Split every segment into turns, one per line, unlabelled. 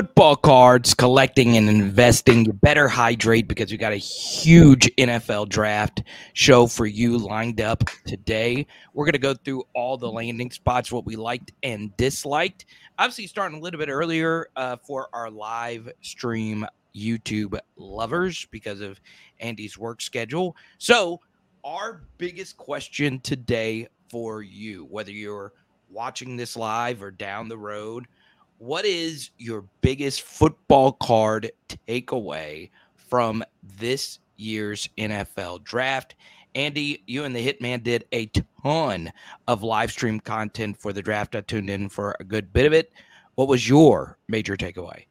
football cards, collecting and investing, you better hydrate because we got a huge NFL draft show for you lined up today. We're going to go through all the landing spots, what we liked and disliked. Obviously, starting a little bit earlier uh, for our live stream YouTube lovers because of Andy's work schedule. So, our biggest question today for you, whether you're watching this live or down the road, what is your biggest football card takeaway from this year's NFL draft? Andy, you and the Hitman did a ton of live stream content for the draft. I tuned in for a good bit of it. What was your major takeaway?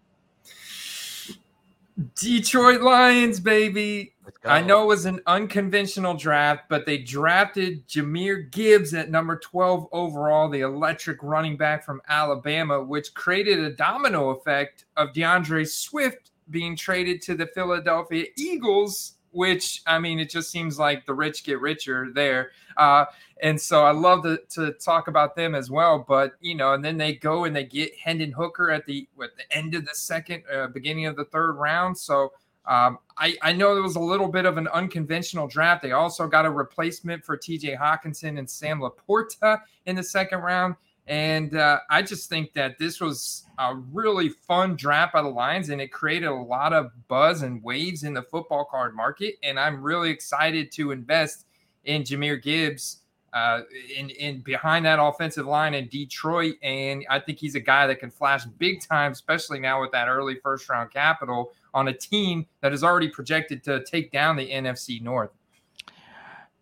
Detroit Lions, baby. I know it was an unconventional draft, but they drafted Jahmyr Gibbs at number 12 overall, the electric running back from Alabama, which created a domino effect of D'Andre Swift being traded to the Philadelphia Eagles, which, I mean, it just seems like the rich get richer there. Uh, and so I love to, to talk about them as well. But, you know, and then they go and they get Hendon Hooker at the, at the end of the second, uh, beginning of the third round. So, um, I, I know there was a little bit of an unconventional draft. They also got a replacement for TJ Hockenson and Sam LaPorta in the second round. And uh, I just think that this was a really fun draft by the Lions, and it created a lot of buzz and waves in the football card market. And I'm really excited to invest in Jahmyr Gibbs uh, in, in behind that offensive line in Detroit. And I think he's a guy that can flash big time, especially now with that early first round capital on a team that is already projected to take down the NFC North.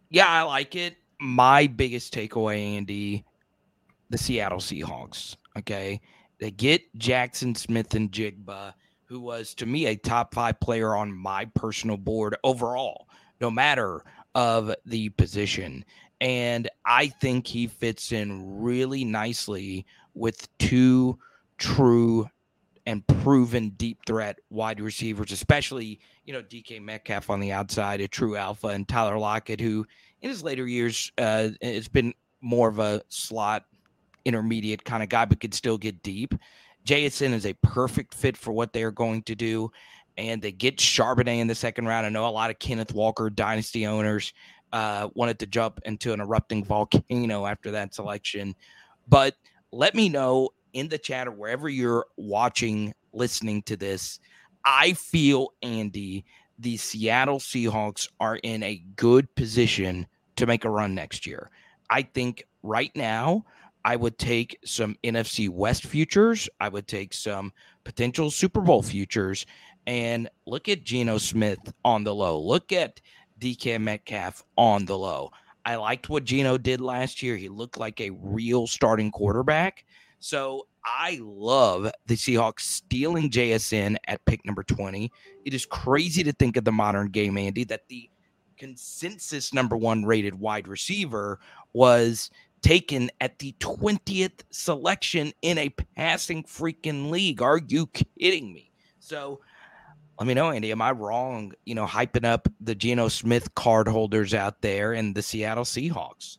Yeah, I like it. My biggest takeaway, Andy, the Seattle Seahawks. Okay. They get Jaxon Smith-Njigba, who was to me a top five player on my personal board overall, no matter of the position. And I think he fits in really nicely with two true and proven deep threat wide receivers, especially, you know, DK Metcalf on the outside, a true alpha, and Tyler Lockett, who in his later years uh, has been more of a slot intermediate kind of guy, but could still get deep. JSN is a perfect fit for what they are going to do. And they get Charbonnet in the second round. I know a lot of Kenneth Walker dynasty owners uh, wanted to jump into an erupting volcano after that selection. But let me know in the chat or wherever you're watching, listening to this, I feel, Andy, the Seattle Seahawks are in a good position to make a run next year. I think right now, I would take some NFC West futures. I would take some potential Super Bowl futures and look at Geno Smith on the low. Look at DK Metcalf on the low. I liked what Geno did last year. He looked like a real starting quarterback. So I love the Seahawks stealing JSN at pick number 20. It is crazy to think of the modern game, Andy, that the consensus number one rated wide receiver was taken at the 20th selection in a passing freaking league. Are you kidding me? So let me know, Andy. Am I wrong? You know, hyping up the Geno Smith card holders out there and the Seattle Seahawks.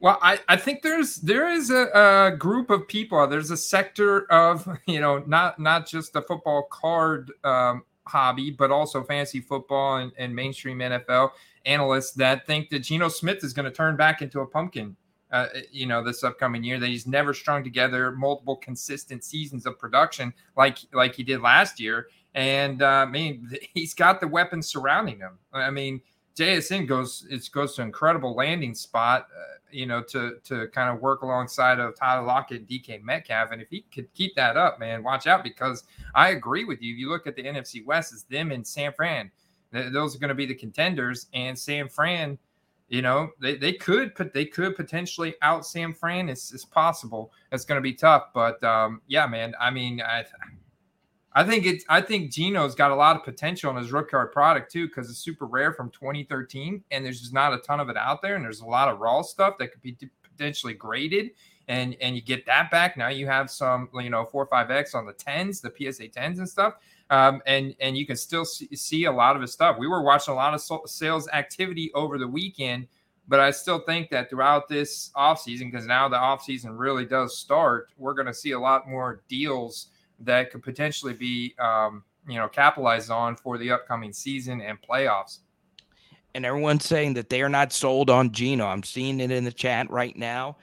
Well, I, I think there's there is a, a, group of people. There's a sector of you know not not just the football card um, hobby, but also fantasy football and, and, mainstream NFL analysts that think that Geno Smith is going to turn back into a pumpkin. Uh, you know, this upcoming year that he's never strung together multiple consistent seasons of production like like he did last year. And uh, I mean, he's got the weapons surrounding him. I mean, JSN goes it goes to an incredible landing spot. Uh, you know, to to kind of work alongside of Tyler Lockett and DK Metcalf. And if he could keep that up, man, watch out because I agree with you. If you look at the NFC West, it's them and San Fran. Those are going to be the contenders. And San Fran, you know, they, they could put they could potentially out San Fran. It's, it's possible. It's going to be tough. But um, yeah, man, I mean, I I think it's I think Geno's got a lot of potential in his rook card product too, because it's super rare from 2013, and there's just not a ton of it out there, and there's a lot of raw stuff that could be potentially graded, and and you get that back. Now you have some you know four or five X on the tens, the PSA tens and stuff. Um, and and you can still see, see a lot of his stuff. We were watching a lot of sales activity over the weekend, but I still think that throughout this offseason, because now the offseason really does start, we're going to see a lot more deals that could potentially be, um, you know, capitalized on for the upcoming season and playoffs.
And everyone's saying that they are not sold on Geno. I'm seeing it in the chat right now.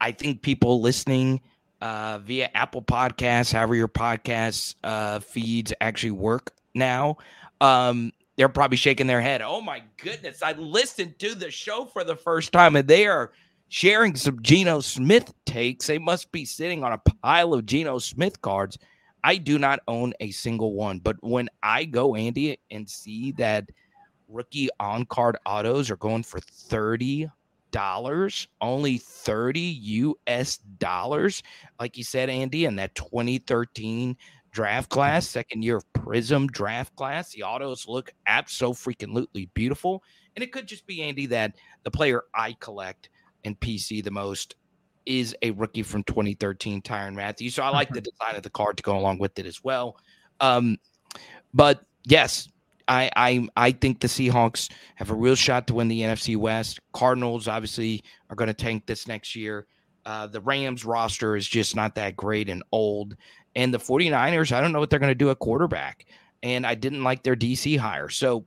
I think people listening uh, via Apple Podcasts, however your podcast uh, feeds actually work now, um, they're probably shaking their head. Oh my goodness! I listened to the show for the first time, and they are sharing some Geno Smith takes. They must be sitting on a pile of Geno Smith cards. I do not own a single one, but when I go, Andy, and see that rookie on card autos are going for 30 dollars, only 30 US dollars, like you said, Andy, in that 2013 draft class, second year of Prizm draft class. The autos look absolutely beautiful. And it could just be, Andy, that the player I collect and PC the most is a rookie from 2013, Tyrann Mathieu. So I like the design of the card to go along with it as well. Um, but yes, I, I I think the Seahawks have a real shot to win the NFC West. Cardinals obviously are going to tank this next year. Uh, the Rams roster is just not that great and old. And the 49ers, I don't know what they're going to do at quarterback. And I didn't like their DC hire. So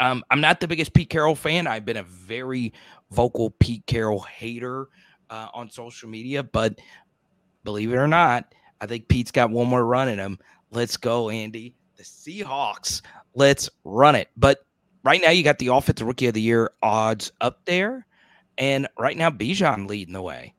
um, I'm not the biggest Pete Carroll fan. I've been a very vocal Pete Carroll hater uh, on social media, but believe it or not, I think Pete's got one more run in him. Let's go, Andy. The Seahawks. Let's run it. But right now, you got the offensive rookie of the year odds up there. And right now, Bijan leading the way.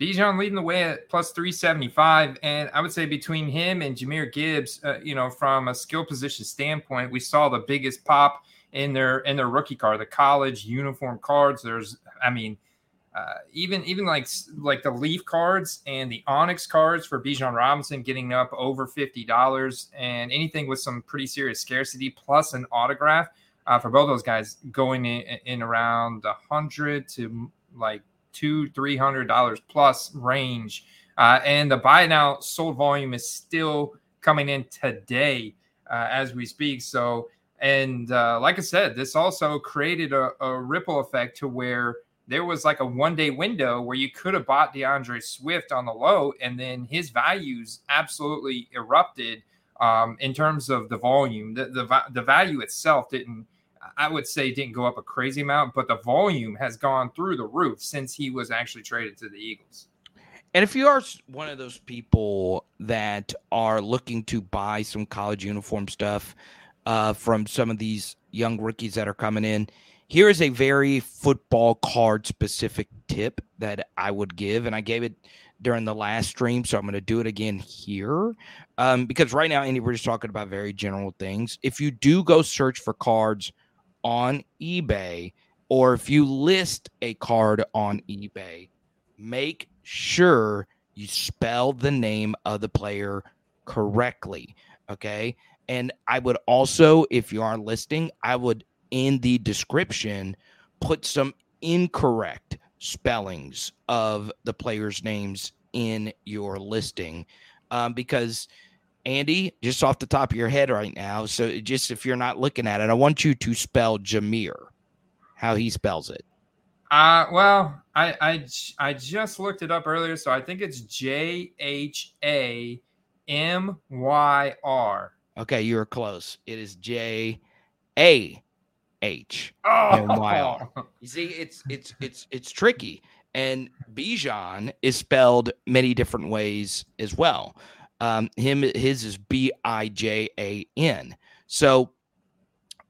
Bijan leading the way at plus 375. And I would say between him and Jahmyr Gibbs, uh, you know, from a skill position standpoint, we saw the biggest pop in their in their rookie card, the college uniform cards. There's, I mean, uh, even even like like the Leaf cards and the Onyx cards for Bijan Robinson getting up over fifty dollars, and anything with some pretty serious scarcity plus an autograph uh, for both those guys going in, in around a hundred to like two three hundred dollars plus range. Uh, and the buy now sold volume is still coming in today uh, as we speak. So and uh, like I said, this also created a, a, ripple effect to where there was like a one day window where you could have bought D'Andre Swift on the low, and then his values absolutely erupted um, in terms of the volume. The, the, the value itself didn't, I would say, didn't go up a crazy amount, but the volume has gone through the roof since he was actually traded to the Eagles.
And if you are one of those people that are looking to buy some college uniform stuff, uh, from some of these young rookies that are coming in. Here is a very football card specific tip that I would give, and I gave it during the last stream, so I'm going to do it again here. Um, because right now, Andy, we're just talking about very general things. If you do go search for cards on eBay, or if you list a card on eBay, make sure you spell the name of the player correctly. Okay. And I would also, if you are listing, I would in the description put some incorrect spellings of the players' names in your listing. Um, because Andy, just off the top of your head right now, so just if you're not looking at it, I want you to spell Jahmyr, how he spells it.
Uh, well, I, I I just looked it up earlier, so I think it's J H A M Y R.
Okay, you were close. It is J A H R. You see, it's it's it's it's tricky. And Bijan is spelled many different ways as well. Um, him his is B I J A N. So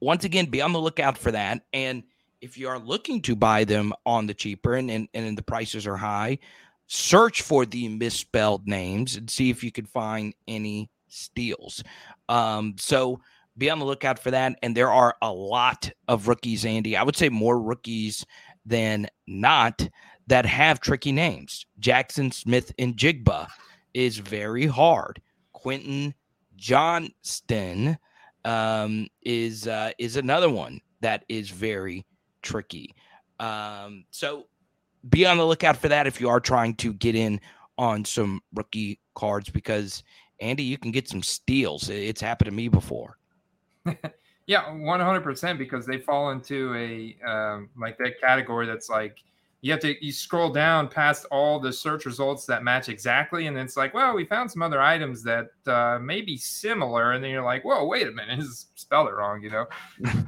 once again, be on the lookout for that. And if you are looking to buy them on the cheaper and, and, and the prices are high, search for the misspelled names and see if you can find any steals. Um, so be on the lookout for that. And there are a lot of rookies, Andy. I would say more rookies than not that have tricky names. Jaxon Smith-Njigba is very hard. Quentin Johnston um, is uh, is another one that is very tricky. Um, so be on the lookout for that if you are trying to get in on some rookie cards because Andy, you can get some steals. It's happened to me before.
yeah, one hundred percent because they fall into a um, like that category that's like you have to you scroll down past all the search results that match exactly, and it's like, well, we found some other items that uh, may be similar, and then you're like, whoa, wait a minute, this spelled it wrong, you know?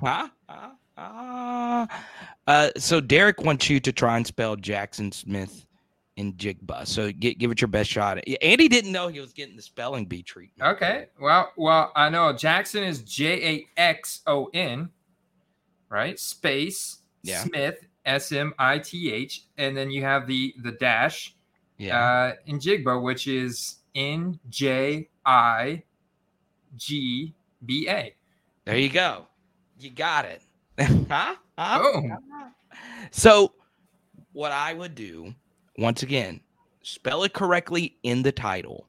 huh? Uh, uh, so Derek wants you to try and spell Jaxon Smith Njigba. So get, give it your best shot. Andy didn't know he was getting the spelling bee treatment.
Okay. Well, well, I know Jackson is J A X O N, right? Space yeah. Smith S M I T H, and then you have the the dash, yeah, uh, in Jigba, which is N J I G B A.
There you go. You got it. huh? huh? Oh. So, what I would do, once again, spell it correctly in the title,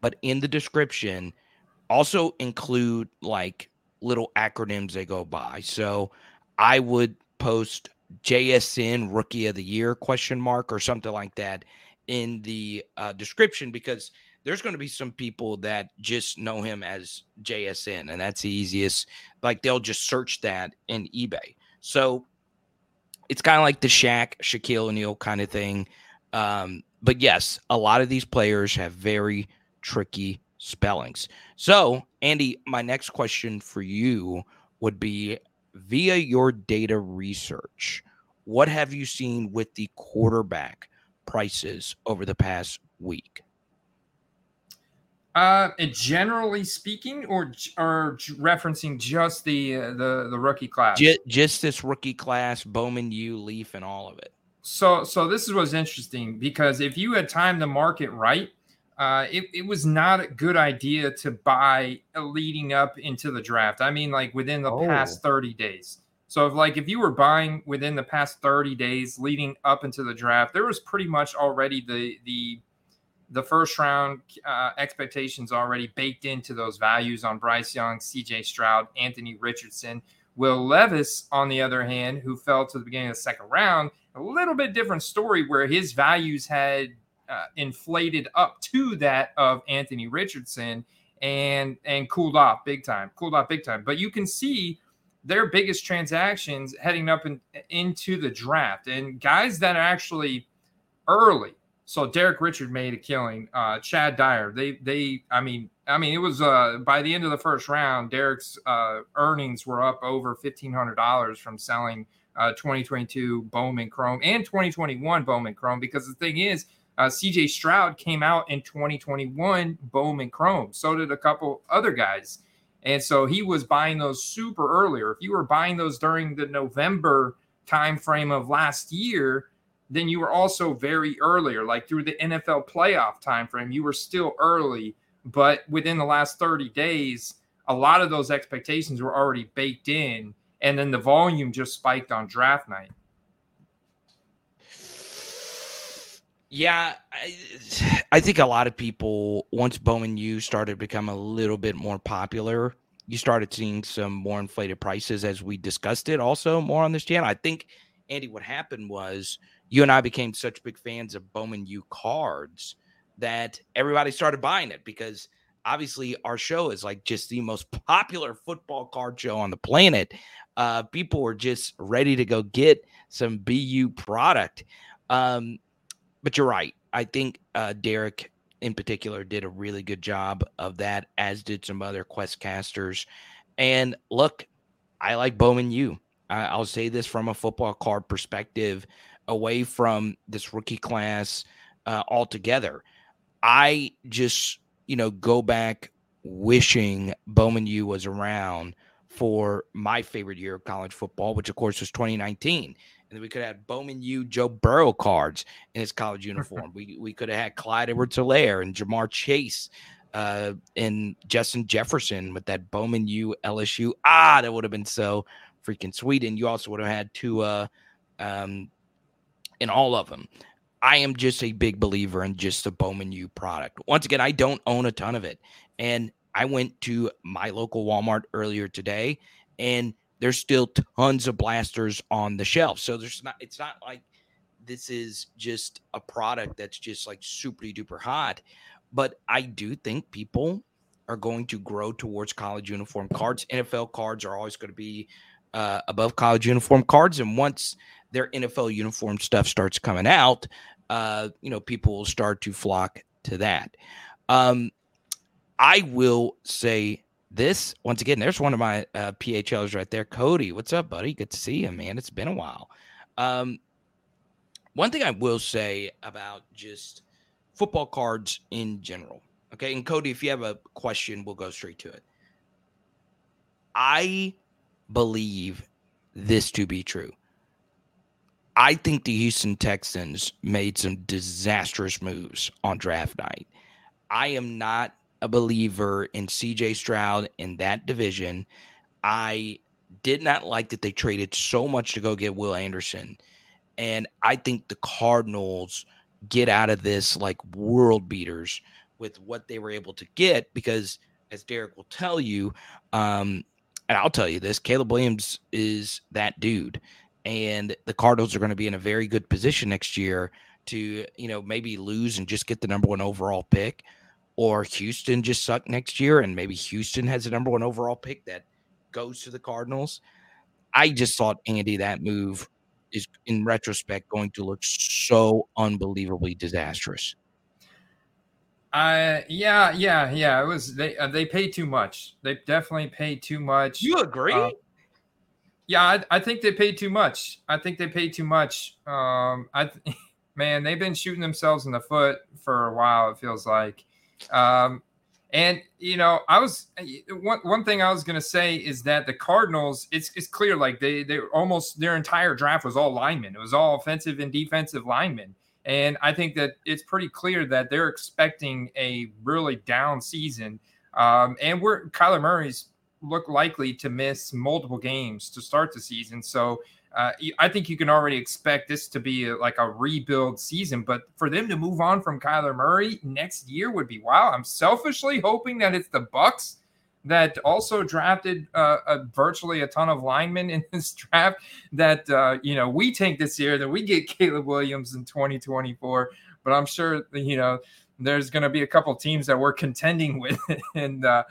but in the description, also include like little acronyms they go by. So, I would post JSN Rookie of the Year question mark or something like that in the uh, description because there's going to be some people that just know him as JSN, and that's the easiest. Like they'll just search that in eBay. So it's kind of like the Shaq, Shaquille O'Neal kind of thing. Um, but yes, a lot of these players have very tricky spellings. So, Andy, my next question for you would be via your data research, what have you seen with the quarterback prices over the past week?
Uh, generally speaking, or or referencing just the uh, the the rookie class,
just, just this rookie class, Bowman, U, Leaf, and all of it.
So so this is what's interesting because if you had timed the market right, uh, it, it was not a good idea to buy leading up into the draft. I mean, like within the oh. past 30 days. So if like if you were buying within the past 30 days leading up into the draft, there was pretty much already the the the first round uh, expectations already baked into those values on Bryce Young, CJ Stroud, Anthony Richardson. Will Levis, on the other hand, who fell to the beginning of the second round, a little bit different story where his values had uh, inflated up to that of Anthony Richardson and and cooled off big time, cooled off big time. But you can see their biggest transactions heading up in, into the draft and guys that are actually early. So Derek Richard made a killing. Uh, Chad Dyer, they they I mean I mean it was uh, by the end of the first round, Derek's uh, earnings were up over fifteen hundred dollars from selling uh, 2022 Bowman Chrome and 2021 Bowman Chrome because the thing is uh, CJ Stroud came out in 2021 Bowman Chrome. So did a couple other guys. And so he was buying those super earlier. If you were buying those during the November timeframe of last year, then you were also very earlier, like through the NFL playoff timeframe, you were still early. But within the last 30 days, a lot of those expectations were already baked in. And then the volume just spiked on draft night.
Yeah, I, I, think a lot of people once Bowman U started to become a little bit more popular, you started seeing some more inflated prices as we discussed it also more on this channel. I think Andy, what happened was you and I became such big fans of Bowman U cards that everybody started buying it because obviously our show is like just the most popular football card show on the planet. Uh, people were just ready to go get some BU product. Um, but you're right. I think uh, Derek in particular did a really good job of that, as did some other quest casters. And look, I like Bowman U. I, will say this from a football card perspective, away from this rookie class uh, altogether. I just, you know, go back wishing Bowman U was around for my favorite year of college football, which of course was 2019 and then we could have Bowman U Joe Burrow cards in his college uniform. we we could have had Clyde Edwards-Helaire and Ja'Marr Chase uh, and Justin Jefferson with that Bowman U LSU. Ah, that would have been so freaking sweet. And you also would have had Tua um, in all of them. I am just a big believer in just the Bowman U product. Once again, I don't own a ton of it. And I went to my local Walmart earlier today and there's still tons of blasters on the shelf. So there's not it's not like this is just a product that's just like super duper hot. But I do think people are going to grow towards college uniform cards. NFL cards are always going to be uh, above college uniform cards. And once their NFL uniform stuff starts coming out, uh, you know, people will start to flock to that. Um, I will say this once again. There's one of my uh, PHLs right there, Cody. What's up, buddy? Good to see you, man. It's been a while. Um, one thing I will say about just football cards in general. Okay, and Cody, if you have a question, we'll go straight to it. I believe this to be true. I think the Houston Texans made some disastrous moves on draft night. I am not a believer in CJ Stroud in that division. I did not like that they traded so much to go get Will Anderson. And I think the Cardinals get out of this like world beaters with what they were able to get because, as Derek will tell you, um, and I'll tell you this Caleb Williams is that dude and the Cardinals are going to be in a very good position next year to, you know, maybe lose and just get the number one overall pick, or Houston just suck next year and maybe Houston has the number one overall pick that goes to the Cardinals. I just thought Andy that move is in retrospect going to look so unbelievably disastrous.
Uh yeah, yeah, yeah. It was they uh, they pay too much. They definitely pay too much.
You agree? Uh,
yeah, I, I, think they paid too much. I think they paid too much. Um, I, man, they've been shooting themselves in the foot for a while. It feels like, um, and you know, I was one one thing I was gonna say is that the Cardinals, it's it's clear like they they almost their entire draft was all linemen. It was all offensive and defensive linemen. And I think that it's pretty clear that they're expecting a really down season. Um, and we're Kyler Murray's look likely to miss multiple games to start the season. So uh, I think you can already expect this to be a, like a rebuild season. But for them to move on from Kyler Murray next year would be wow. I'm selfishly hoping that it's the Bucks that also drafted uh, a, virtually a ton of linemen in this draft. That uh, you know we take this year that we get Caleb Williams in 2024. But I'm sure you know there's going to be a couple teams that we're contending with, and uh,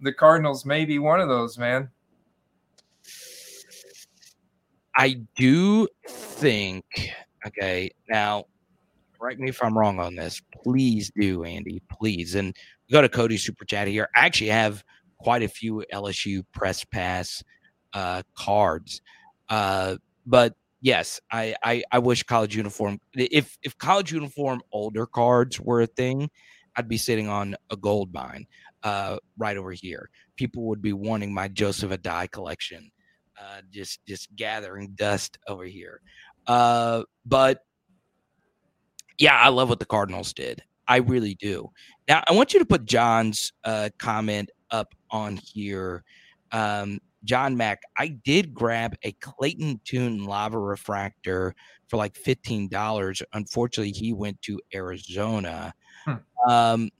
the Cardinals may be one of those, man.
I do think, okay, now correct me if I'm wrong on this. Please do, Andy, please. And go to Cody Super Chat here. I actually have quite a few LSU press pass uh, cards. Uh, but yes, I, I, I wish college uniform if if college uniform older cards were a thing, I'd be sitting on a gold mine uh, right over here. People would be wanting my Joseph Addai collection, uh, just just gathering dust over here. Uh, but yeah, I love what the Cardinals did. I really do. Now, I want you to put John's uh, comment up on here. Um, John Mack, I did grab a Clayton Tune lava refractor for like $15. Unfortunately, he went to Arizona. Hmm. Um,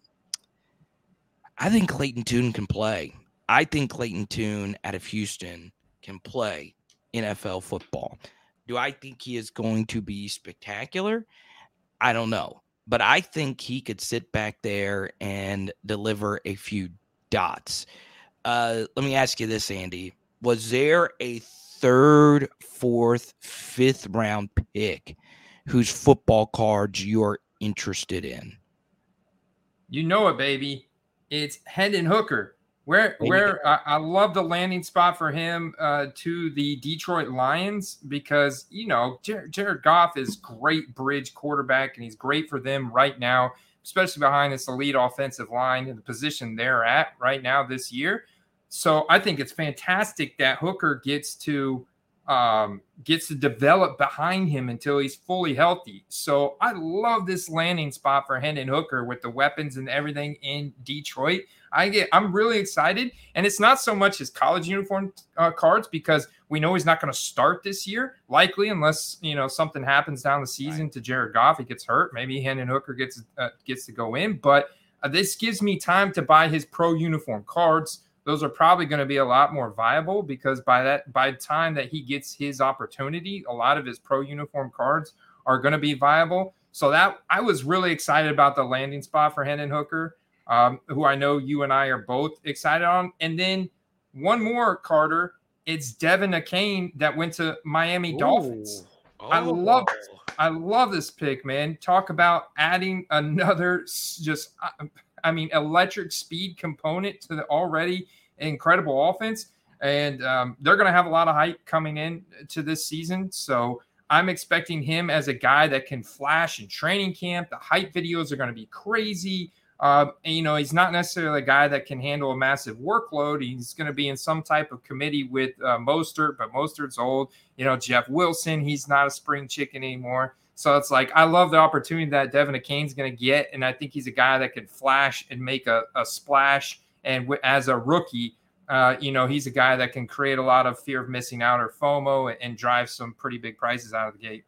I think Clayton Tune can play. I think Clayton Tune out of Houston can play NFL football. Do I think he is going to be spectacular? I don't know. But I think he could sit back there and deliver a few dots. Uh, let me ask you this, Andy. Was there a third, fourth, fifth round pick whose football cards you're interested in?
You know it, baby it's Hendon Hooker. Where where I, I, love the landing spot for him uh, to the Detroit Lions because you know Jared, Jared Goff is great bridge quarterback and he's great for them right now, especially behind this elite offensive line in the position they're at right now this year. So I think it's fantastic that Hooker gets to um, gets to develop behind him until he's fully healthy. So I love this landing spot for Hendon Hooker with the weapons and everything in Detroit. I get, I'm really excited, and it's not so much his college uniform uh, cards because we know he's not going to start this year, likely unless you know something happens down the season right. to Jared Goff. He gets hurt, maybe Hendon Hooker gets uh, gets to go in, but uh, this gives me time to buy his pro uniform cards those are probably going to be a lot more viable because by that by the time that he gets his opportunity, a lot of his pro uniform cards are going to be viable. So that I was really excited about the landing spot for Hendon Hooker, um, who I know you and I are both excited on. And then one more, Carter. It's De'Von Achane that went to Miami Ooh. Dolphins. Oh. I love I love this pick, man. Talk about adding another just I mean electric speed component to the already incredible offense. And um, they're going to have a lot of hype coming in to this season. So I'm expecting him as a guy that can flash in training camp. The hype videos are going to be crazy. Uh, and, you know, he's not necessarily a guy that can handle a massive workload. He's going to be in some type of committee with uh, Mostert, but Mostert's old. You know, Jeff Wilson, he's not a spring chicken anymore. So it's like I love the opportunity that De'Von Achane's going to get, and I think he's a guy that can flash and make a, a splash. And w- as a rookie, uh, you know, he's a guy that can create a lot of fear of missing out or FOMO and, and drive some pretty big prices out of the gate.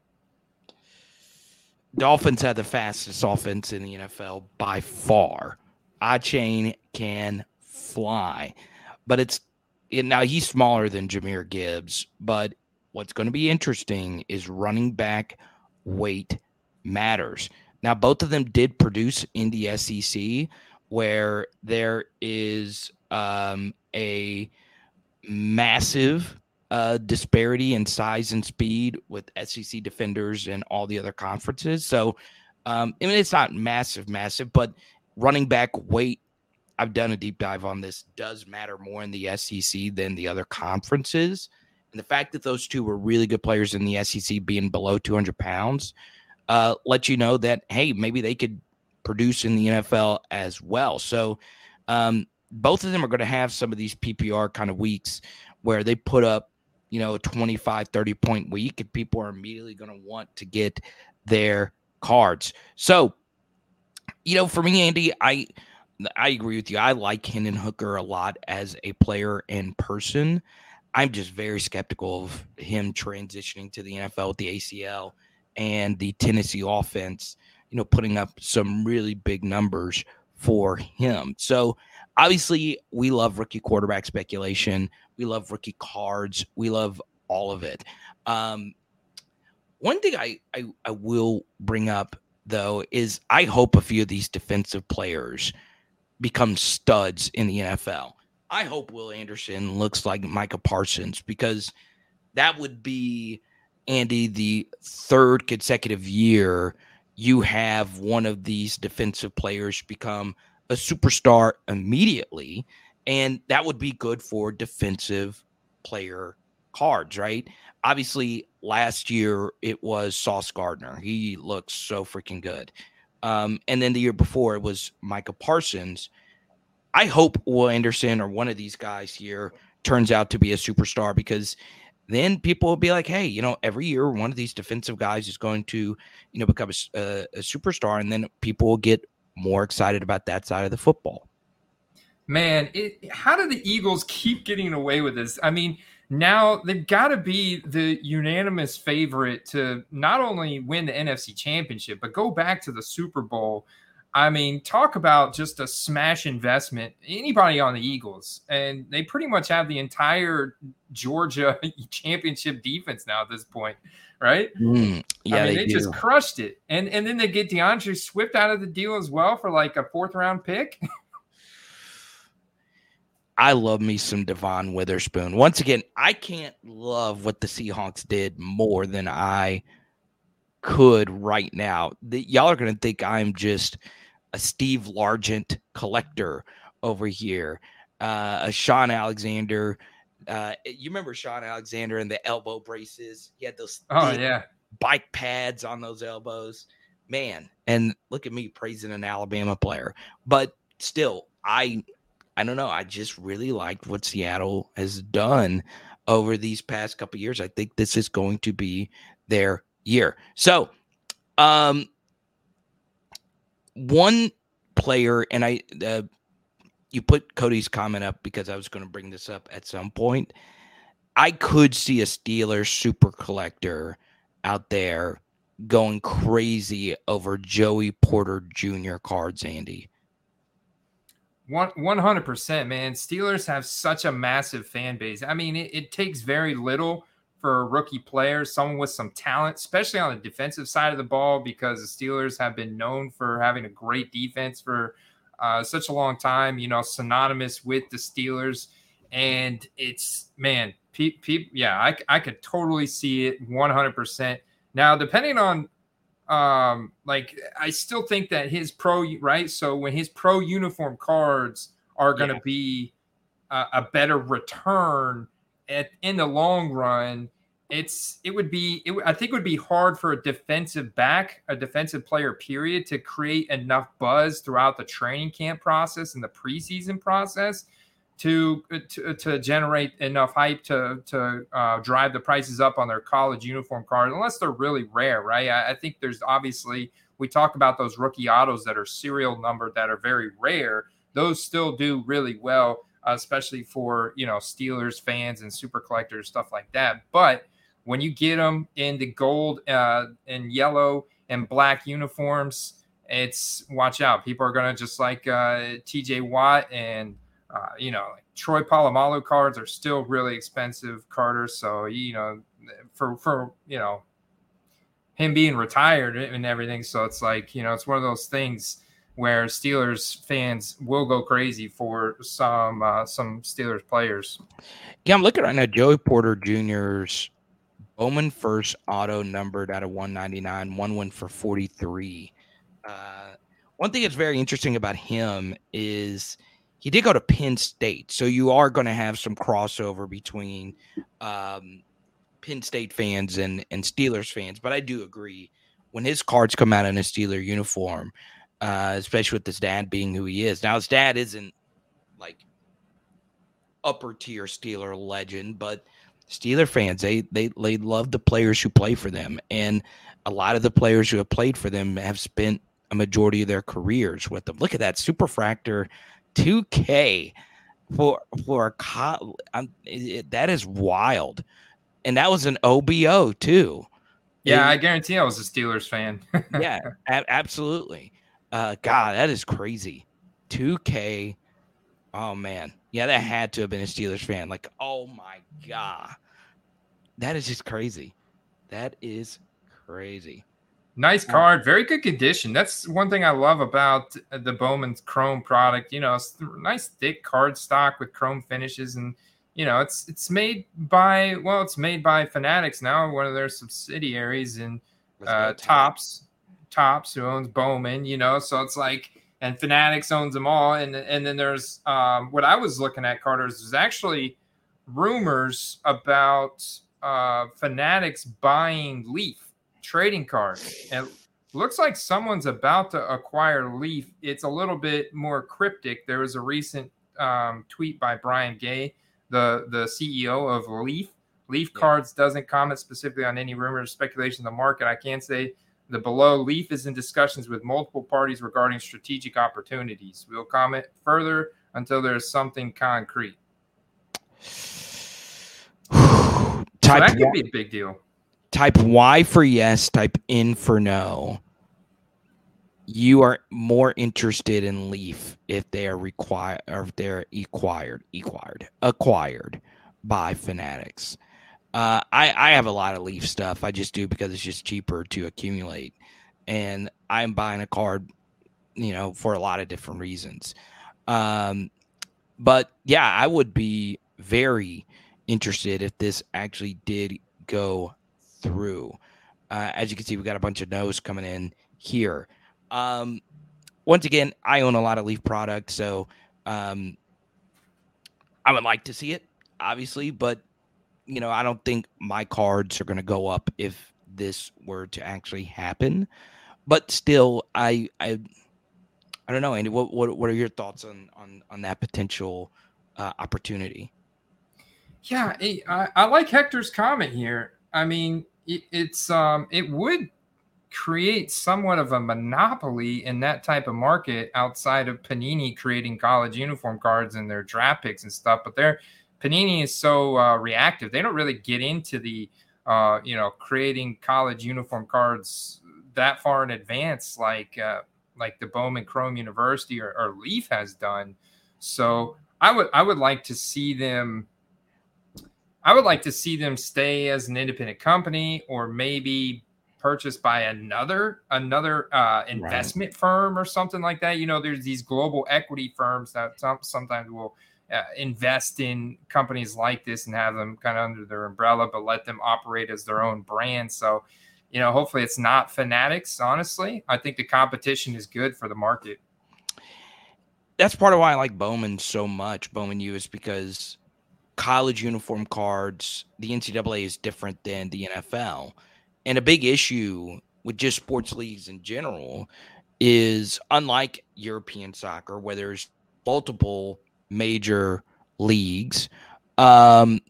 Dolphins had the fastest offense in the NFL by far. Achane can fly, but it's it, now he's smaller than Jahmyr Gibbs. But what's going to be interesting is running back weight matters. Now, both of them did produce in the SEC, where there is um, a massive uh, disparity in size and speed with SEC defenders and all the other conferences. So, um, I mean, it's not massive, massive, but running back weight, I've done a deep dive on this, does matter more in the SEC than the other conferences. And the fact that those two were really good players in the SEC being below 200 pounds uh, let you know that, hey, maybe they could produce in the NFL as well. So, um, both of them are going to have some of these PPR kind of weeks where they put up, you know, a 25, 30 point week, and people are immediately going to want to get their cards. So, you know, for me, Andy, I I agree with you. I like Hendon Hooker a lot as a player in person. I'm just very skeptical of him transitioning to the NFL with the ACL and the Tennessee offense, you know, putting up some really big numbers for him. So obviously, we love rookie quarterback speculation. We love rookie cards. We love all of it. Um, one thing I, I, I will bring up though is I hope a few of these defensive players become studs in the NFL. I hope Will Anderson looks like Micah Parsons because that would be Andy the third consecutive year you have one of these defensive players become a superstar immediately, and that would be good for defensive player cards, right? Obviously, last year it was Sauce Gardner. He looks so freaking good. Um, and then the year before it was Micah Parsons. I hope Will Anderson or one of these guys here turns out to be a superstar because then people will be like, hey, you know, every year one of these defensive guys is going to, you know, become a, a, a superstar, and then people will get more excited about that side of the football.
Man, it, how do the Eagles keep getting away with this? I mean, now they've got to be the unanimous favorite to not only win the NFC championship, but go back to the Super Bowl. I mean, talk about just a smash investment. Anybody on the Eagles, and they pretty much have the entire Georgia championship defense now at this point right?
Mm, yeah,
I mean,
they,
they just crushed it, and and then they get D'Andre Swift out of the deal as well for like a fourth round pick.
I love me some Devon Witherspoon. Once again, I can't love what the Seahawks did more than I could right now. The, y'all are going to think I'm just a Steve Largent collector over here, uh, a Shaun Alexander uh, you remember Shaun Alexander and the elbow braces? He had those
oh yeah
bike pads on those elbows, man. And look at me praising an Alabama player, but still, I I don't know. I just really liked what Seattle has done over these past couple years. I think this is going to be their year. So, um, one player, and I uh, you put Cody's comment up because I was going to bring this up at some point. I could see a Steelers super collector out there going crazy over Joey Porter Jr. cards, Andy.
One hundred percent, man. Steelers have such a massive fan base. I mean, it, it takes very little for a rookie player, someone with some talent, especially on the defensive side of the ball, because the Steelers have been known for having a great defense for uh, such a long time, you know, synonymous with the Steelers. And it's, man, pe- pe- yeah, I, I could totally see it 100%. Now, depending on um like I still think that his pro right so when his pro uniform cards are going to yeah. be a, a better return at in the long run it's it would be it, I think it would be hard for a defensive back, a defensive player, period, to create enough buzz throughout the training camp process and the preseason process to to, to generate enough hype to to uh, drive the prices up on their college uniform cards, unless they're really rare, right? I, I think there's obviously we talk about those rookie autos that are serial numbered that are very rare. Those still do really well, uh, especially for you know Steelers fans and super collectors, stuff like that. But when you get them in the gold uh, and yellow and black uniforms, it's watch out. People are gonna just like uh, T.J. Watt and uh, you know like Troy Polamalu cards are still really expensive Carter. So you know for for you know him being retired and everything. So it's like you know it's one of those things where Steelers fans will go crazy for some uh, some Steelers players.
Yeah, I'm looking right now. Joey Porter Jr.'s Bowman first auto numbered out of 199, one win for 43. Uh, one thing that's very interesting about him is he did go to Penn State, so you are going to have some crossover between um, Penn State fans and and Steelers fans. But I do agree when his cards come out in a Steeler uniform, uh, especially with his dad being who he is. Now his dad isn't like upper tier Steeler legend, but Steeler fans, they they they love the players who play for them, and a lot of the players who have played for them have spent a majority of their careers with them. Look at that Superfractor 2K for for a co- it, that is wild, and that was an OBO too.
Yeah, it, I guarantee I was a Steelers fan.
yeah, a- absolutely. Uh, God, that is crazy. 2K. Oh man, yeah, that had to have been a Steelers fan. Like, oh my god, that is just crazy. That is crazy.
Nice card, very good condition. That's one thing I love about the Bowman's Chrome product. You know, it's nice thick card stock with chrome finishes, and you know, it's it's made by well, it's made by Fanatics now, one of their subsidiaries, and uh, Tops, Topps, who owns Bowman. You know, so it's like and Fanatics owns them all. And and then there's um, what I was looking at, Carter's. There's actually rumors about uh, Fanatics buying Leaf trading cards. It looks like someone's about to acquire Leaf. It's a little bit more cryptic. There was a recent um, tweet by Brian Gray, the the CEO of Leaf. Leaf yeah. Cards doesn't comment specifically on any rumors or speculation in the market. I can say the below Leaf is in discussions with multiple parties regarding strategic opportunities. We'll comment further until there's something concrete. so that could be a big deal.
Type Y for yes, type in for no. You are more interested in Leaf if they are required or if they're acquired, acquired, acquired by Fanatics. Uh, I I have a lot of Leaf stuff. I just do because it's just cheaper to accumulate, and I'm buying a card, you know, for a lot of different reasons. Um, but yeah, I would be very interested if this actually did go through. Uh, as you can see, we got a bunch of no's coming in here. Um, once again, I own a lot of Leaf products, so um, I would like to see it, obviously, but you know, I don't think my cards are going to go up if this were to actually happen. But still, I I I don't know, Andy. What what what are your thoughts on on on that potential uh, opportunity?
Yeah, I, I like Hector's comment here. I mean, it, it's um it would create somewhat of a monopoly in that type of market outside of Panini creating college uniform cards and their draft picks and stuff. But they're Panini is so uh, reactive. They don't really get into the, uh, you know, creating college uniform cards that far in advance, like uh, like the Bowman Chrome University or, or Leaf has done. So I would I would like to see them. I would like to see them stay as an independent company, or maybe purchased by another another uh, investment right. firm or something like that. You know, there's these global equity firms that sometimes will uh, invest in companies like this and have them kind of under their umbrella, but let them operate as their own brand. So, you know, hopefully it's not fanatics. Honestly, I think the competition is good for the market.
That's part of why I like Bowman so much. Bowman U is because college uniform cards, the NCAA is different than the NFL. And a big issue with just sports leagues in general is unlike European soccer, where there's multiple major leagues. Um,